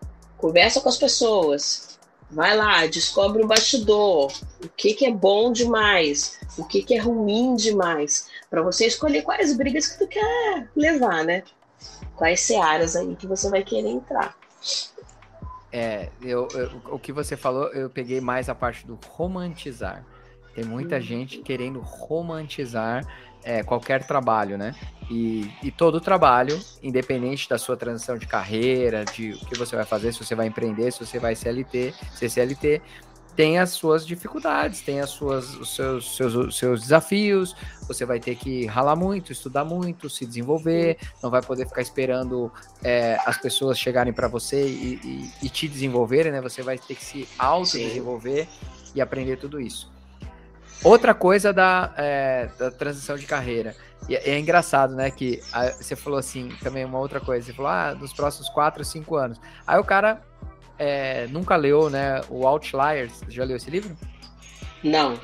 conversa com as pessoas, vai lá, descobre o bastidor, o que, que é bom demais, o que, que é ruim demais, para você escolher quais brigas que tu quer levar, né? Quais searas aí que você vai querer entrar. É, eu, eu, o que você falou, eu peguei mais a parte do romantizar. Tem muita hum. gente querendo romantizar é, qualquer trabalho, né? E, e todo trabalho, independente da sua transição de carreira, de o que você vai fazer, se você vai empreender, se você vai CLT, ser CLT, tem as suas dificuldades, tem as suas, os seus, seus, seus desafios. Você vai ter que ralar muito, estudar muito, se desenvolver. Não vai poder ficar esperando é, as pessoas chegarem para você e, e, e, te desenvolverem, né? Você vai ter que se auto-desenvolver e aprender tudo isso. Outra coisa da, é, da transição de carreira. E é, é engraçado, né? Que a, você falou assim, também uma outra coisa. Você falou, ah, nos próximos 4, 5 anos. Aí o cara é, nunca leu, né? O Outliers. Já leu esse livro? Não.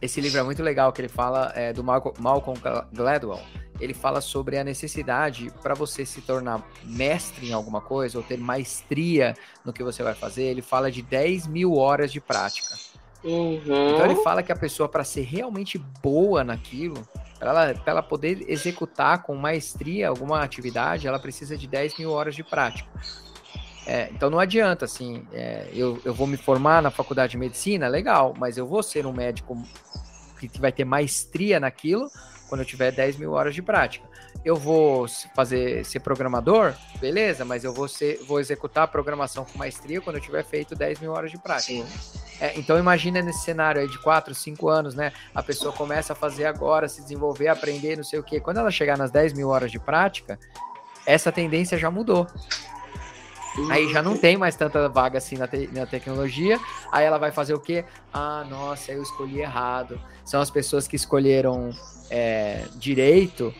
Esse livro é muito legal, que ele fala é, do Malcolm Gladwell. Ele fala sobre a necessidade para você se tornar mestre em alguma coisa ou ter maestria no que você vai fazer. Ele fala de 10 mil horas de prática. Uhum. Então ele fala que a pessoa, para ser realmente boa naquilo, para ela, ela poder executar com maestria alguma atividade, ela precisa de 10 mil horas de prática. É, então não adianta, assim, é, eu, eu vou me formar na faculdade de medicina, legal, mas eu vou ser um médico que vai ter maestria naquilo quando eu tiver 10 mil horas de prática eu vou fazer ser programador, beleza, mas eu vou, ser, vou executar a programação com maestria quando eu tiver feito 10 mil horas de prática. É, então imagina nesse cenário aí de 4, 5 anos, né? A pessoa começa a fazer agora, se desenvolver, aprender, não sei o quê. Quando ela chegar nas 10 mil horas de prática, essa tendência já mudou. Aí já não tem mais tanta vaga assim na, te na tecnologia. Aí ela vai fazer o quê? Ah, nossa, eu escolhi errado. São as pessoas que escolheram é, direito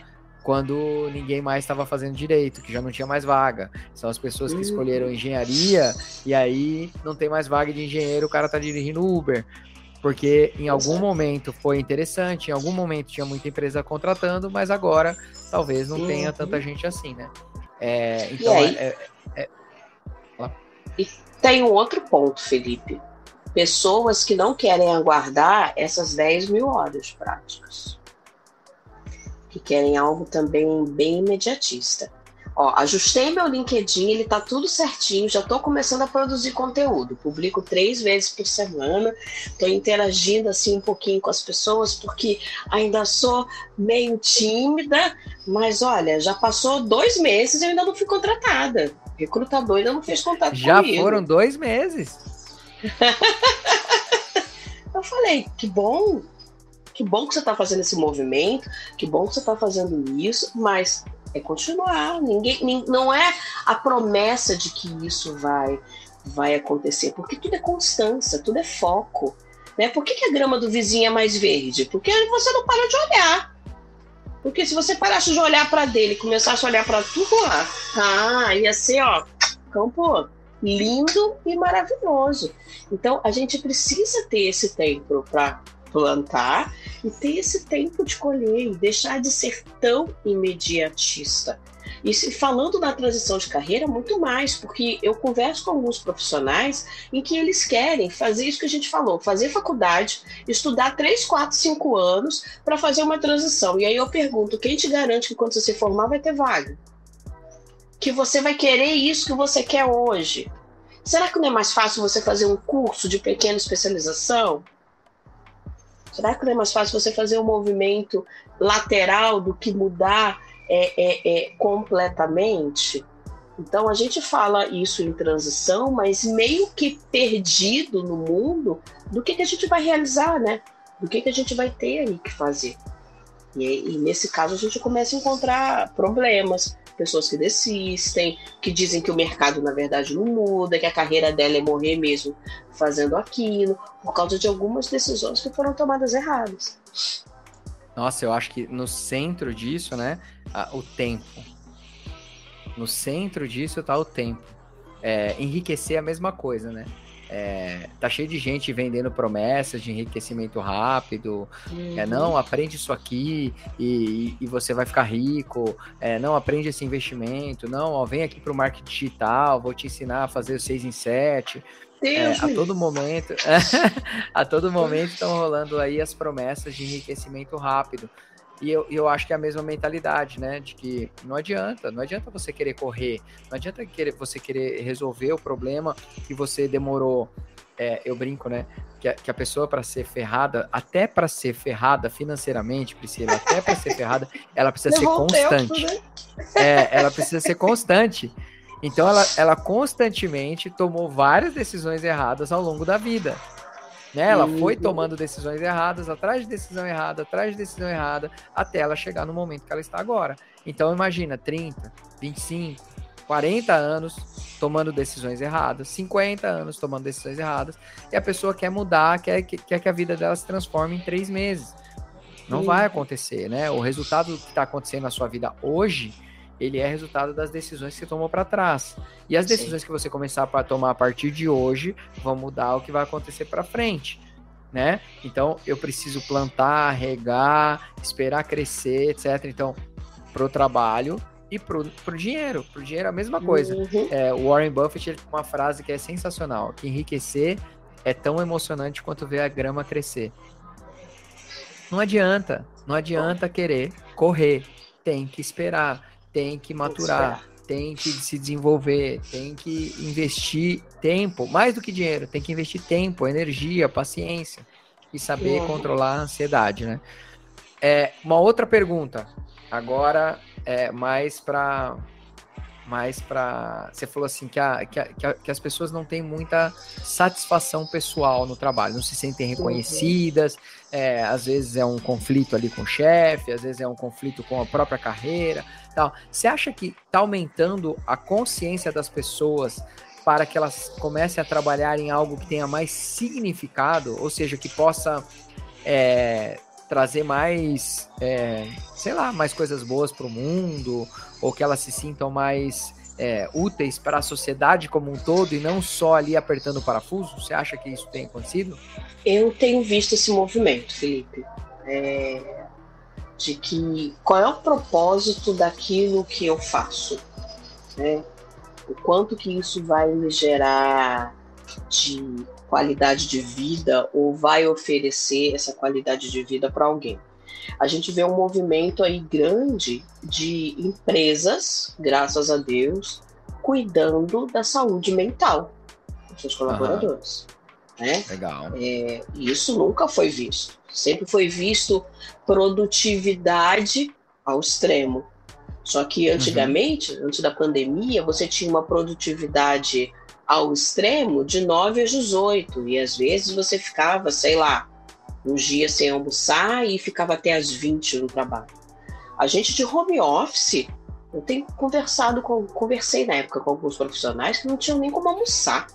quando ninguém mais estava fazendo direito, que já não tinha mais vaga. São as pessoas que escolheram engenharia e aí não tem mais vaga de engenheiro, o cara está dirigindo Uber. Porque em algum momento foi interessante, em algum momento tinha muita empresa contratando, mas agora talvez não tenha tanta uhum. gente assim, né? É, então, aí, é, é, é... E tem um outro ponto, Felipe. Pessoas que não querem aguardar essas 10 mil horas práticas. Que querem algo também bem imediatista. Ó, ajustei meu LinkedIn, ele tá tudo certinho, já tô começando a produzir conteúdo. Publico três vezes por semana, tô interagindo assim um pouquinho com as pessoas, porque ainda sou meio tímida, mas olha, já passou dois meses e eu ainda não fui contratada. O recrutador ainda não fez contato já comigo. Já foram dois meses. eu falei, que bom, que bom que você está fazendo esse movimento, que bom que você está fazendo isso, mas é continuar. Ninguém, não é a promessa de que isso vai, vai acontecer, porque tudo é constância, tudo é foco. Né? Por que, que a grama do vizinho é mais verde? Porque você não para de olhar. Porque se você parasse de olhar para dele e começasse a olhar para tudo lá, ah, ia ser, ó, campo lindo e maravilhoso. Então, a gente precisa ter esse tempo para plantar e ter esse tempo de colher e deixar de ser tão imediatista. E falando da transição de carreira, muito mais, porque eu converso com alguns profissionais em que eles querem fazer isso que a gente falou, fazer faculdade, estudar 3, 4, 5 anos para fazer uma transição. E aí eu pergunto, quem te garante que quando você se formar vai ter vaga? Que você vai querer isso que você quer hoje? Será que não é mais fácil você fazer um curso de pequena especialização? Será que não é mais fácil você fazer um movimento lateral do que mudar é, é, é, completamente? Então a gente fala isso em transição, mas meio que perdido no mundo do que, que a gente vai realizar, né? Do que, que a gente vai ter aí que fazer. E, e nesse caso a gente começa a encontrar problemas, pessoas que desistem, que dizem que o mercado na verdade não muda, que a carreira dela é morrer mesmo fazendo aquilo, por causa de algumas decisões que foram tomadas erradas. Nossa, eu acho que no centro disso, né, o tempo. No centro disso está o tempo. É, enriquecer é a mesma coisa, né? É, tá cheio de gente vendendo promessas de enriquecimento rápido. É, uhum. É, não, aprende isso aqui e, e você vai ficar rico. É, não, aprende esse investimento. Não, ó, vem aqui para o marketing digital, vou te ensinar a fazer o 6 em 7. É, a todo momento, a todo momento estão rolando aí as promessas de enriquecimento rápido. E eu, eu acho que é a mesma mentalidade, né? De que não adianta, não adianta você querer correr, não adianta querer, você querer resolver o problema que você demorou. É, eu brinco, né? Que a, que a pessoa, para ser ferrada, até para ser ferrada financeiramente, Priscila, até para ser ferrada, ela precisa ser constante. Tempo, né? É, ela precisa ser constante. Então, ela, ela constantemente tomou várias decisões erradas ao longo da vida. Né? Ela foi tomando decisões erradas, atrás de decisão errada, atrás de decisão errada, até ela chegar no momento que ela está agora. Então imagina, 30, 25, 40 anos tomando decisões erradas, 50 anos tomando decisões erradas, e a pessoa quer mudar, quer, quer que a vida dela se transforme em três meses. Não vai acontecer, né? O resultado que está acontecendo na sua vida hoje ele é resultado das decisões que você tomou para trás. E as decisões Sim. que você começar a tomar a partir de hoje vão mudar o que vai acontecer para frente, né? Então, eu preciso plantar, regar, esperar crescer, etc. Então, pro trabalho e pro, pro dinheiro. Pro dinheiro é a mesma coisa. Uhum. É, o Warren Buffett ele tem uma frase que é sensacional, que enriquecer é tão emocionante quanto ver a grama crescer. Não adianta, não adianta querer correr, tem que esperar tem que maturar, tem que se desenvolver, tem que investir tempo, mais do que dinheiro, tem que investir tempo, energia, paciência e saber uhum. controlar a ansiedade, né? É, uma outra pergunta, agora é mais para mais para você falou assim que, a, que, a, que, as pessoas não têm muita satisfação pessoal no trabalho, não se sentem uhum. reconhecidas, é, às vezes é um conflito ali com o chefe, às vezes é um conflito com a própria carreira, tal. Você acha que está aumentando a consciência das pessoas para que elas comecem a trabalhar em algo que tenha mais significado, ou seja, que possa é, trazer mais, é, sei lá, mais coisas boas para o mundo, ou que elas se sintam mais é, úteis para a sociedade como um todo e não só ali apertando o parafuso? Você acha que isso tem acontecido? Eu tenho visto esse movimento, Felipe. É, de que qual é o propósito daquilo que eu faço, né? O quanto que isso vai me gerar de qualidade de vida ou vai oferecer essa qualidade de vida para alguém. a gente vê um movimento aí grande de empresas, graças a Deus, cuidando da saúde mental dos seus colaboradores. Uhum. Né? Legal. É, isso nunca foi visto. Sempre foi visto produtividade ao extremo. Só que antigamente, uhum. antes da pandemia, você tinha uma produtividade ao extremo de 9 às 18. E às vezes você ficava, sei lá, uns dias sem almoçar e ficava até às 20 no trabalho. A gente de home office, eu tenho conversado com, conversei na época com alguns profissionais que não tinham nem como almoçar.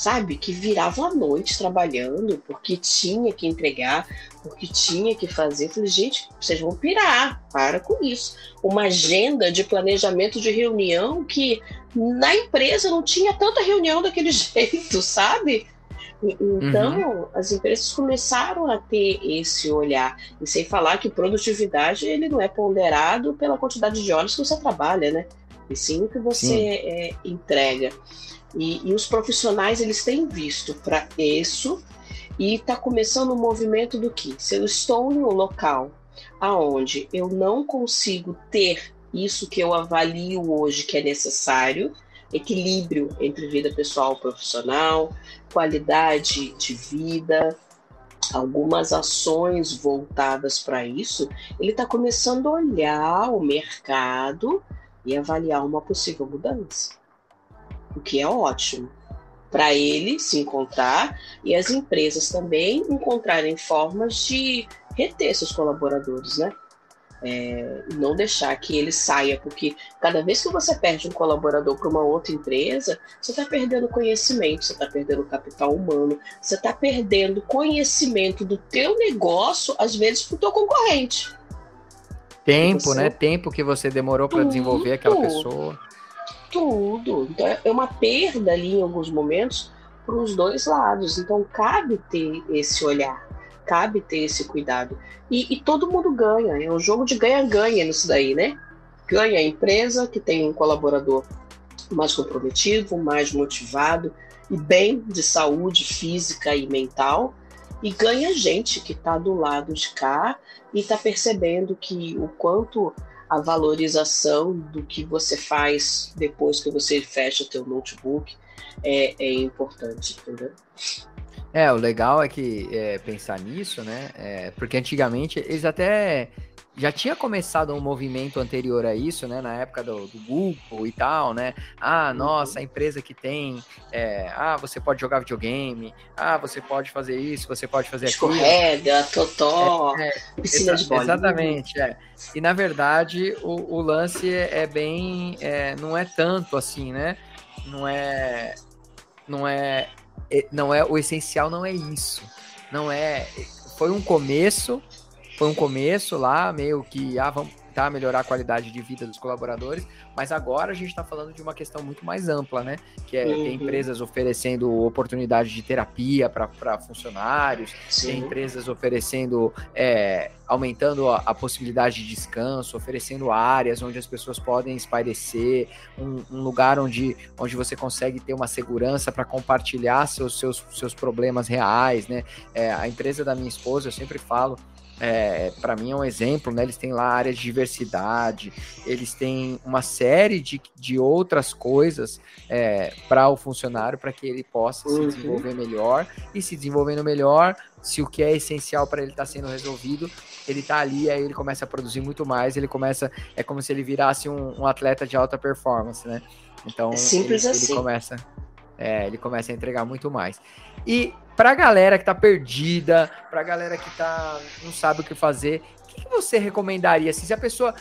Sabe? Que viravam à noite trabalhando porque tinha que entregar, porque tinha que fazer. Eu falei, gente, vocês vão pirar, para com isso. Uma agenda de planejamento de reunião que na empresa não tinha tanta reunião daquele jeito, sabe? Então, uhum. as empresas começaram a ter esse olhar. E sem falar que produtividade ele não é ponderado pela quantidade de horas que você trabalha, né? E sim o que você é, entrega. E, e, os profissionais eles têm visto para isso e está começando um movimento do que se eu estou em um local aonde eu não consigo ter isso que eu avalio hoje que é necessário, equilíbrio entre vida pessoal e profissional, qualidade de vida, algumas ações voltadas para isso, ele está começando a olhar o mercado e avaliar uma possível mudança, o que é ótimo para ele se encontrar e as empresas também encontrarem formas de reter seus colaboradores, né? É, não deixar que ele saia, porque cada vez que você perde um colaborador para uma outra empresa, você está perdendo conhecimento, você está perdendo capital humano, você está perdendo conhecimento do teu negócio, às vezes, para o teu concorrente. Tempo, você... né? Tempo que você demorou para desenvolver aquela pessoa. Tudo. Então é uma perda ali em alguns momentos para os dois lados. Então cabe ter esse olhar cabe ter esse cuidado. E, e todo mundo ganha, é um jogo de ganha-ganha nisso daí, né? Ganha a empresa que tem um colaborador mais comprometido, mais motivado e bem de saúde física e mental, e ganha gente que está do lado de cá e está percebendo que o quanto a valorização do que você faz depois que você fecha teu notebook é, é importante, entendeu? É, o legal é que é, pensar nisso, né? É, porque antigamente eles até já tinha começado um movimento anterior a isso, né? Na época do, do Google e tal, né? Ah, nossa, a empresa que tem. É, ah, você pode jogar videogame. Ah, você pode fazer isso, você pode fazer aquilo. Escorrega, totó, é, é, piscina de bola. Exatamente, é. E na verdade o, o lance é, é bem. É, não é tanto assim, né? Não é. Não é é, não é o essencial não é isso. Não é. Foi um começo, foi um começo lá, meio que ah, vamos tentar melhorar a qualidade de vida dos colaboradores, mas agora a gente está falando de uma questão muito mais ampla, né? Que é uhum. tem empresas oferecendo oportunidade de terapia para funcionários, Sim. tem empresas oferecendo, é, aumentando a, a, possibilidade de descanso, oferecendo áreas onde as pessoas podem espairecer, um, um lugar onde, onde você consegue ter uma segurança para compartilhar seus, seus, seus problemas reais, né? É, a empresa da minha esposa, eu sempre falo, é, para mim é um exemplo, né? Eles têm lá áreas de diversidade, eles têm uma série de, de outras coisas é, para o funcionário para que ele possa uhum. se desenvolver melhor e se desenvolvendo melhor, se o que é essencial para ele está sendo resolvido, ele está ali, aí ele começa a produzir muito mais, ele começa, é como se ele virasse um, um atleta de alta performance, né? Então, simples ele, assim. ele começa, é, ele começa a entregar muito mais. E pra galera que tá perdida, pra galera que tá não sabe o que fazer, que, que você recomendaria? Assim, se a pessoa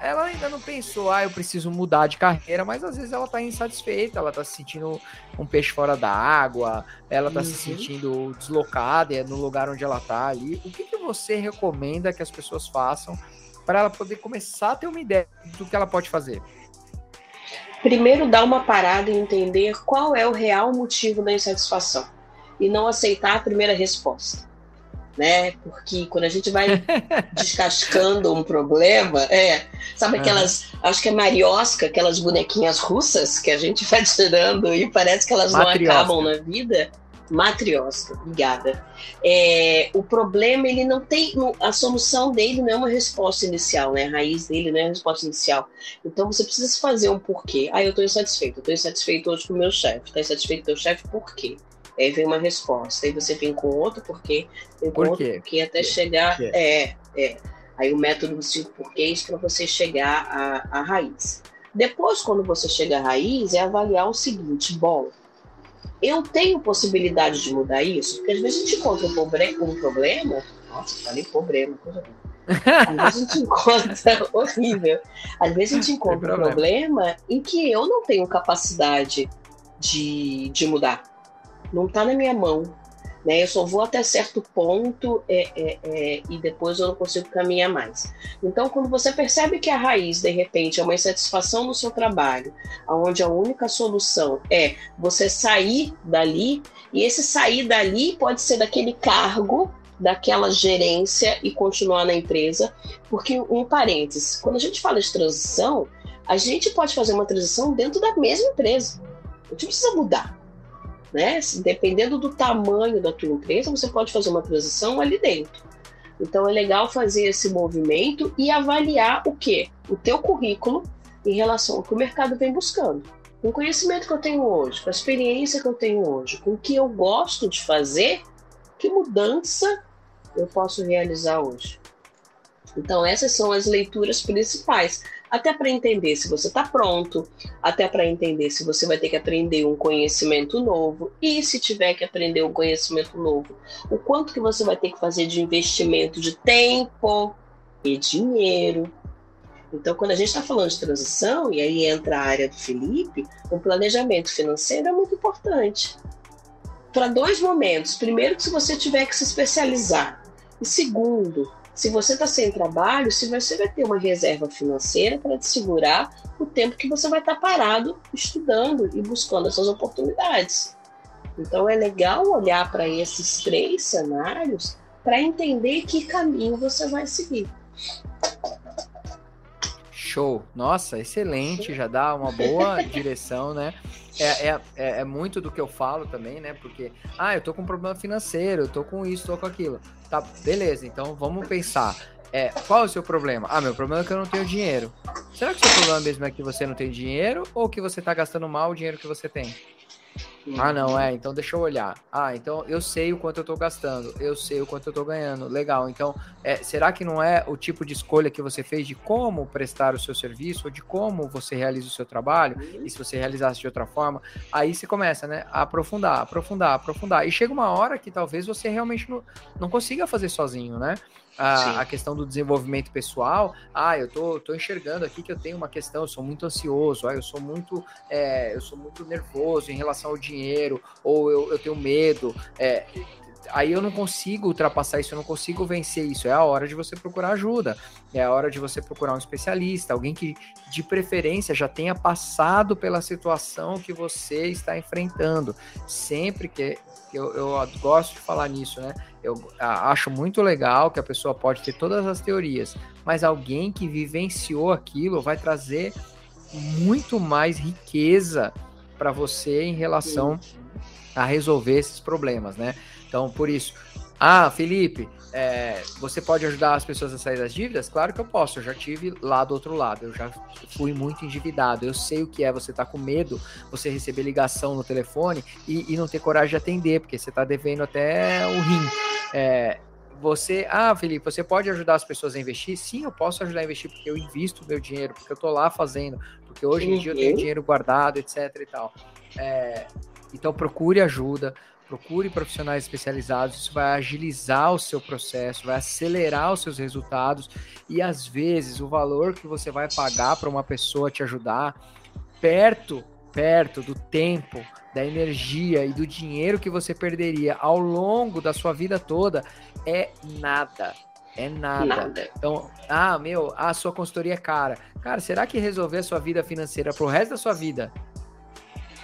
ela ainda não pensou, ah, eu preciso mudar de carreira, mas às vezes ela tá insatisfeita, ela tá se sentindo um peixe fora da água, ela tá uhum. se sentindo deslocada no lugar onde ela tá ali. O que, que você recomenda que as pessoas façam para ela poder começar a ter uma ideia do que ela pode fazer? Primeiro, dar uma parada e entender qual é o real motivo da insatisfação e não aceitar a primeira resposta. Né? Porque quando a gente vai descascando um problema, é, sabe aquelas, uhum. acho que é mariosca, aquelas bonequinhas russas que a gente vai tirando e parece que elas Matriosca. não acabam na vida. Matrioska, obrigada. É, o problema, ele não tem. A solução dele não é uma resposta inicial, né? A raiz dele não é a resposta inicial. Então você precisa fazer um porquê. Ah, eu estou insatisfeito. Eu estou insatisfeito hoje com o meu chefe. Está insatisfeito com o meu chefe por quê? Aí vem uma resposta. Aí você vem com outro porquê, vem com por outro porquê até chegar. É, é. Aí o método dos cinco porquês para você chegar à, à raiz. Depois, quando você chega à raiz, é avaliar o seguinte: bom, eu tenho possibilidade de mudar isso? Porque às vezes a gente encontra um, problema. Nossa, falei problema, coisa Às vezes a gente encontra horrível. Às vezes a gente encontra um problema em que eu não tenho capacidade de, de mudar. Não está na minha mão. Né? Eu só vou até certo ponto é, é, é, e depois eu não consigo caminhar mais. Então, quando você percebe que a raiz, de repente, é uma insatisfação no seu trabalho, onde a única solução é você sair dali, e esse sair dali pode ser daquele cargo daquela gerência e continuar na empresa, porque um parênteses, quando a gente fala de transição, a gente pode fazer uma transição dentro da mesma empresa. A gente precisa mudar né? Dependendo do tamanho da tua empresa, você pode fazer uma transição ali dentro. Então é legal fazer esse movimento e avaliar o que? O teu currículo em relação ao que o mercado vem buscando. Com o conhecimento que eu tenho hoje, com a experiência que eu tenho hoje, com o que eu gosto de fazer, que mudança eu posso realizar hoje? Então essas são as leituras principais até para entender se você está pronto, até para entender se você vai ter que aprender um conhecimento novo e se tiver que aprender um conhecimento novo, o quanto que você vai ter que fazer de investimento de tempo e dinheiro. Então, quando a gente está falando de transição, e aí entra a área do Felipe, o planejamento financeiro é muito importante. Para dois momentos. Primeiro, que se você tiver que se especializar. E segundo, se você está sem trabalho, se você vai ter uma reserva financeira para te segurar o tempo que você vai estar tá parado estudando e buscando essas oportunidades. Então é legal olhar para esses três cenários para entender que caminho você vai seguir. Show! Nossa, excelente, já dá uma boa direção, né? É, é, é, é, muito do que eu falo também, né? Porque, ah, eu tô com um problema financeiro, eu tô com isso, tô com aquilo. Tá, beleza, então vamos pensar. É, qual é o seu problema? Ah, meu problema é que eu não tenho dinheiro. Será que o seu problema mesmo é que você não tem dinheiro ou que você tá gastando mal o dinheiro que você tem? Ah, não, é. Então deixa eu olhar. Ah, então eu sei o quanto eu tô gastando. Eu sei o quanto eu tô ganhando. Legal. Então, é, será que não é o tipo de escolha que você fez de como prestar o seu serviço ou de como você realiza o seu trabalho? E se você realizasse de outra forma? Aí você começa, né? A aprofundar, aprofundar, aprofundar. E chega uma hora que talvez você realmente não, não consiga fazer sozinho, né? A, a, questão do desenvolvimento pessoal. Ah, eu tô, tô enxergando aqui que eu tenho uma questão, eu sou muito ansioso, ah, eu sou muito, é, eu sou muito nervoso em relação ao dinheiro, ou eu, eu tenho medo. É, aí eu não consigo ultrapassar isso, eu não consigo vencer isso. É a hora de você procurar ajuda, é a hora de você procurar um especialista, alguém que de preferência já tenha passado pela situação que você está enfrentando. Sempre que eu, eu gosto de falar nisso, né? Eu acho muito legal que a pessoa pode ter todas as teorias, mas alguém que vivenciou aquilo vai trazer muito mais riqueza para você em relação a resolver esses problemas, né? Então, por isso, ah, Felipe, é, você pode ajudar as pessoas a sair das dívidas? Claro que eu posso, eu já tive lá do outro lado, eu já fui muito endividado, eu sei o que é você tá com medo, você receber ligação no telefone e, e, não ter coragem de atender, porque você está devendo até o rim. É, você, ah, Felipe, você pode ajudar as pessoas a investir? Sim, eu posso ajudar a investir porque eu invisto meu dinheiro, porque eu tô lá fazendo, porque hoje em dia eu tenho uhum. dinheiro guardado, etc e tal. É, então procure ajuda, Procure profissionais especializados, isso vai agilizar o seu processo, vai acelerar os seus resultados e às vezes o valor que você vai pagar para uma pessoa te ajudar perto, perto do tempo, da energia e do dinheiro que você perderia ao longo da sua vida toda é nada. É nada. nada. Então, ah, meu, a sua consultoria é cara. Cara, será que resolver a sua vida financeira pro resto da sua vida?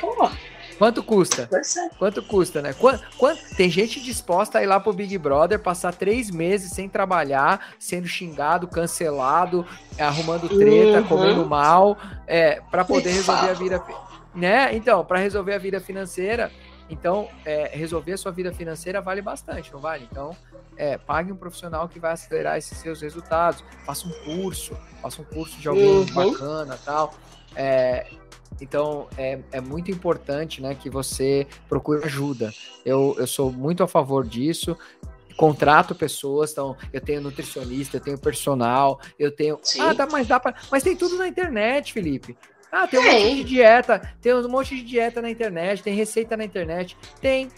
Porra Quanto custa? Quanto custa, né? Quanto, quanto, tem gente disposta a ir lá pro Big Brother, passar três meses sem trabalhar, sendo xingado, cancelado, arrumando treta, uhum. comendo mal, é, para poder resolver a vida, né? Então, para resolver a vida financeira. Então, é, resolver a sua vida financeira vale bastante, não vale? Então, é, pague um profissional que vai acelerar esses seus resultados. Faça um curso, faça um curso de alguém uhum. bacana tal. É, então, é, é muito importante né, que você procure ajuda. Eu, eu sou muito a favor disso contrato pessoas, então eu tenho nutricionista, eu tenho personal, eu tenho. Sim. Ah, dá, mas dá para. Mas tem tudo na internet, Felipe. Ah, tem um é. monte de dieta, tem um monte de dieta na internet, tem receita na internet, tem.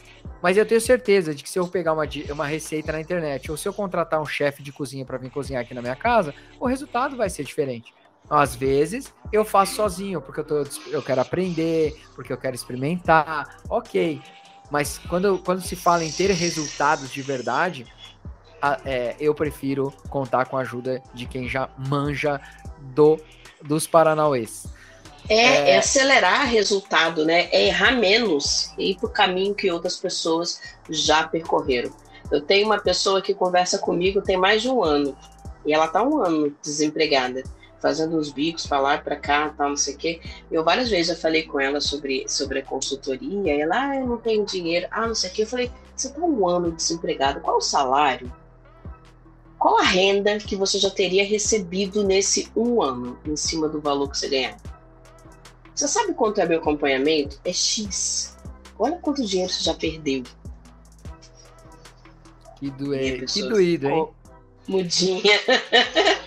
Mas eu tenho certeza de que se eu pegar uma, uma receita na internet ou se eu contratar um chefe de cozinha para vir cozinhar aqui na minha casa, o resultado vai ser diferente. Às vezes eu faço sozinho, porque eu, tô, eu quero aprender, porque eu quero experimentar, ok. Mas quando, quando se fala em ter resultados de verdade, a, é, eu prefiro contar com a ajuda de quem já manja do, dos Paranauês. É, é, é, acelerar resultado, né? É errar menos e ir para o caminho que outras pessoas já percorreram. Eu tenho uma pessoa que conversa comigo tem mais de um ano e ela está um ano desempregada fazendo uns bicos lá para cá, tal, não sei o quê. Eu várias vezes já falei com ela sobre, sobre a consultoria, e ela, ah, eu não tenho dinheiro, ah, não sei o quê. Eu falei, você está um ano desempregado, qual o salário? Qual a renda que você já teria recebido nesse um ano, em cima do valor que você ganhar? Você sabe quanto é meu acompanhamento? É X. Olha quanto dinheiro você já perdeu. Que, doer, que doído, hein? Mudinha.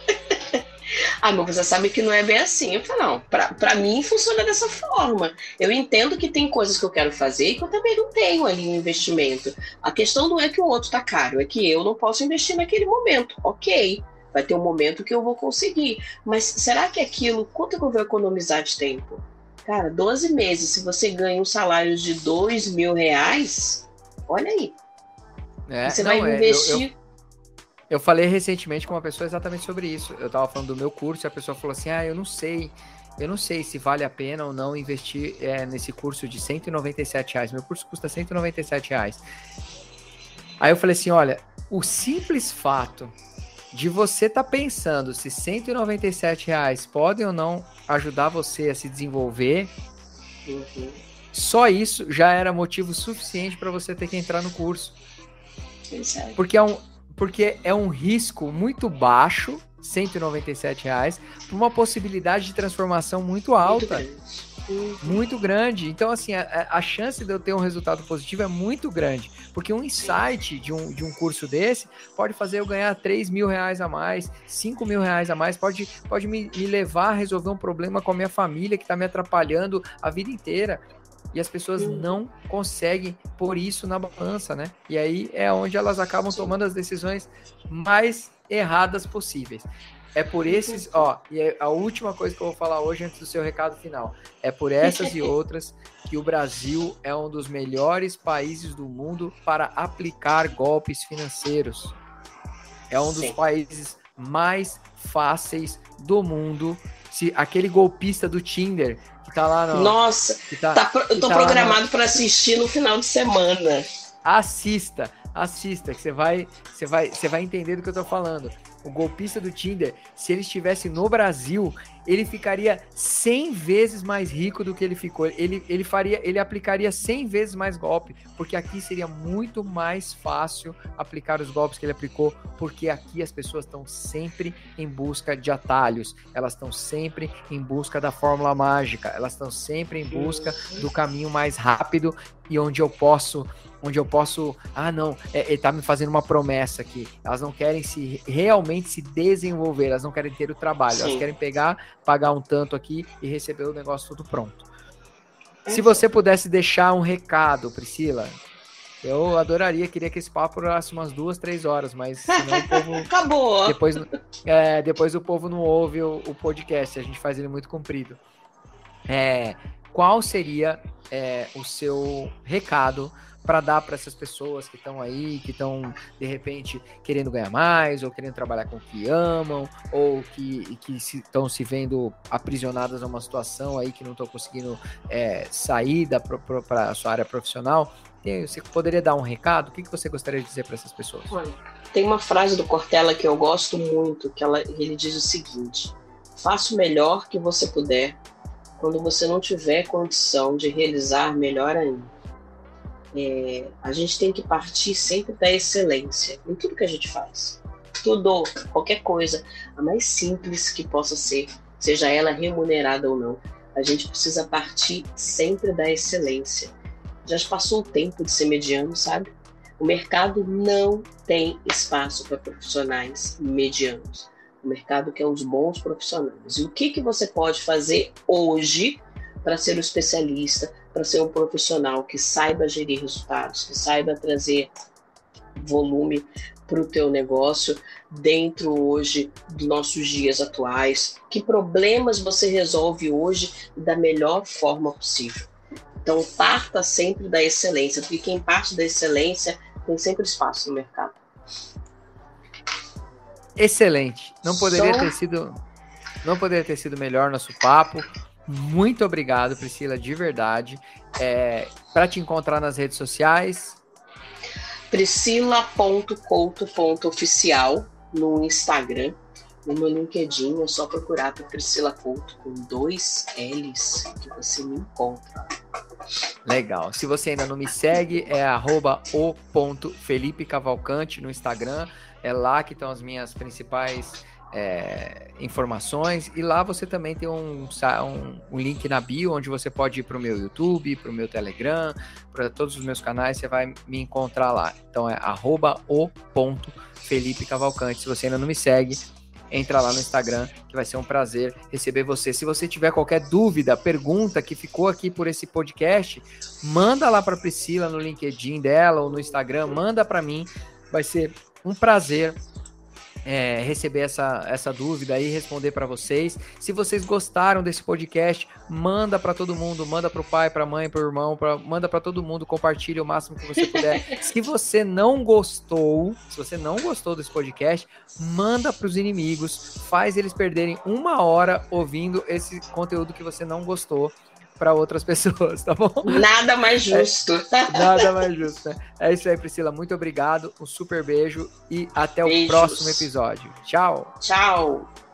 Ah, mas você sabe que não é bem assim. Eu falo, não, pra, pra mim funciona dessa forma. Eu entendo que tem coisas que eu quero fazer e que eu também não tenho ali um investimento. A questão não é que o outro tá caro, é que eu não posso investir naquele momento. Ok, vai ter um momento que eu vou conseguir. Mas será que aquilo, quanto que eu vou economizar de tempo? Cara, 12 meses, se você ganha um salário de 2 mil reais, olha aí. É, você não, vai investir. É, eu, eu eu falei recentemente com uma pessoa exatamente sobre isso. Eu tava falando do meu curso e a pessoa falou assim: Ah, eu não sei. Eu não sei se vale a pena ou não investir é, nesse curso de 197 reais. Meu curso custa 197 reais. Aí eu falei assim: olha, o simples fato de você estar tá pensando se 197 reais podem ou não ajudar você a se desenvolver, uhum. só isso já era motivo suficiente para você ter que entrar no curso. Porque é um, porque é um risco muito baixo, 197 reais, para uma possibilidade de transformação muito alta. Muito, muito grande. Então, assim, a, a, chance de eu ter um resultado positivo é muito grande. Porque um insight de um, de um curso desse pode fazer eu ganhar 3 mil reais a mais, 5 mil reais a mais, pode, pode me, me levar a resolver um problema com a minha família que está me atrapalhando a vida inteira. E as pessoas não conseguem pôr isso na balança, né? E aí é onde elas acabam tomando as decisões mais erradas possíveis. É por esses, ó, e é a última coisa que eu vou falar hoje antes do seu recado final. É por essas e outras que o Brasil é um dos melhores países do mundo para aplicar golpes financeiros. É um dos Sim. países mais fáceis do mundo. Se aquele golpista do Tinder tá lá no, Nossa, tá, tá, eu tô tá programado para assistir no final de semana. Assista, assista, que você vai, você vai, você vai entender do que eu tô falando o golpista do Tinder, se ele estivesse no Brasil, ele ficaria 100 vezes mais rico do que ele ficou. Ele, ele faria, ele aplicaria 100 vezes mais golpe, porque aqui seria muito mais fácil aplicar os golpes que ele aplicou, porque aqui as pessoas estão sempre em busca de atalhos, elas estão sempre em busca da fórmula mágica, elas estão sempre em busca do caminho mais rápido e onde eu posso onde eu posso, ah não, é, ele tá me fazendo uma promessa aqui. Elas não querem se realmente se desenvolver, elas não querem ter o trabalho, Sim. elas querem pegar, pagar um tanto aqui e receber o negócio tudo pronto. Se você pudesse deixar um recado, Priscila, eu adoraria, queria que esse papo durasse umas duas, três horas, mas senão o povo. Acabou! Depois, é, depois o povo não ouve o, o, podcast, a gente faz ele muito comprido. É, qual seria é, o seu recado para dar para essas pessoas que estão aí, que estão de repente querendo ganhar mais, ou querendo trabalhar com o que amam, ou que, que estão se, se, vendo aprisionadas a uma situação aí que não estão conseguindo é, sair para a sua área profissional. Você poderia dar um recado? O que, que você gostaria de dizer para essas pessoas? tem uma frase do Cortella que eu gosto muito, que ela, ele diz o seguinte: faça o melhor que você puder quando você não tiver condição de realizar melhor ainda. É, a gente tem que partir sempre da excelência em tudo que a gente faz. Tudo, qualquer coisa, a mais simples que possa ser, seja ela remunerada ou não, a gente precisa partir sempre da excelência. Já passou o tempo de ser mediano, sabe? O mercado não tem espaço para profissionais medianos. O mercado quer os bons profissionais. E o que, que você pode fazer hoje para ser um especialista, para ser um profissional que saiba gerir resultados, que saiba trazer volume para o teu negócio dentro hoje dos nossos dias atuais? Que problemas você resolve hoje da melhor forma possível? Então, parta sempre da excelência, porque quem parte da excelência tem sempre espaço no mercado. Excelente. Não poderia Só... ter sido não poderia ter sido melhor nosso papo. Muito obrigado, Priscila, de verdade. É, Para te encontrar nas redes sociais. Priscila.couto.oficial no Instagram. No meu LinkedIn é só procurar por Priscila Couto com dois L's que você me encontra. Legal. Se você ainda não me segue, é arroba o ponto Felipe Cavalcante no Instagram. É lá que estão as minhas principais é, informações. E lá você também tem um, um, um, link na bio, onde você pode ir para o meu YouTube, para o meu Telegram, para todos os meus canais, você vai me encontrar lá. Então é arroba Felipe Cavalcante. Se você ainda não me segue, entra lá no Instagram, que vai ser um prazer receber você. Se você tiver qualquer dúvida, pergunta que ficou aqui por esse podcast, manda lá para Priscila no LinkedIn dela ou no Instagram, manda para mim. Vai ser um prazer é, receber essa, essa dúvida e responder para vocês. Se vocês gostaram desse podcast, manda para todo mundo, manda para o pai, para a mãe, para o irmão, pra, manda para todo mundo, compartilhe o máximo que você puder. se você não gostou, se você não gostou desse podcast, manda para os inimigos, faz eles perderem uma hora ouvindo esse conteúdo que você não gostou para outras pessoas, tá bom? Nada mais justo. É, nada mais justo. Né? É isso aí, Priscila. Muito obrigado. Um super beijo e até Beijos. o próximo episódio. Tchau. Tchau.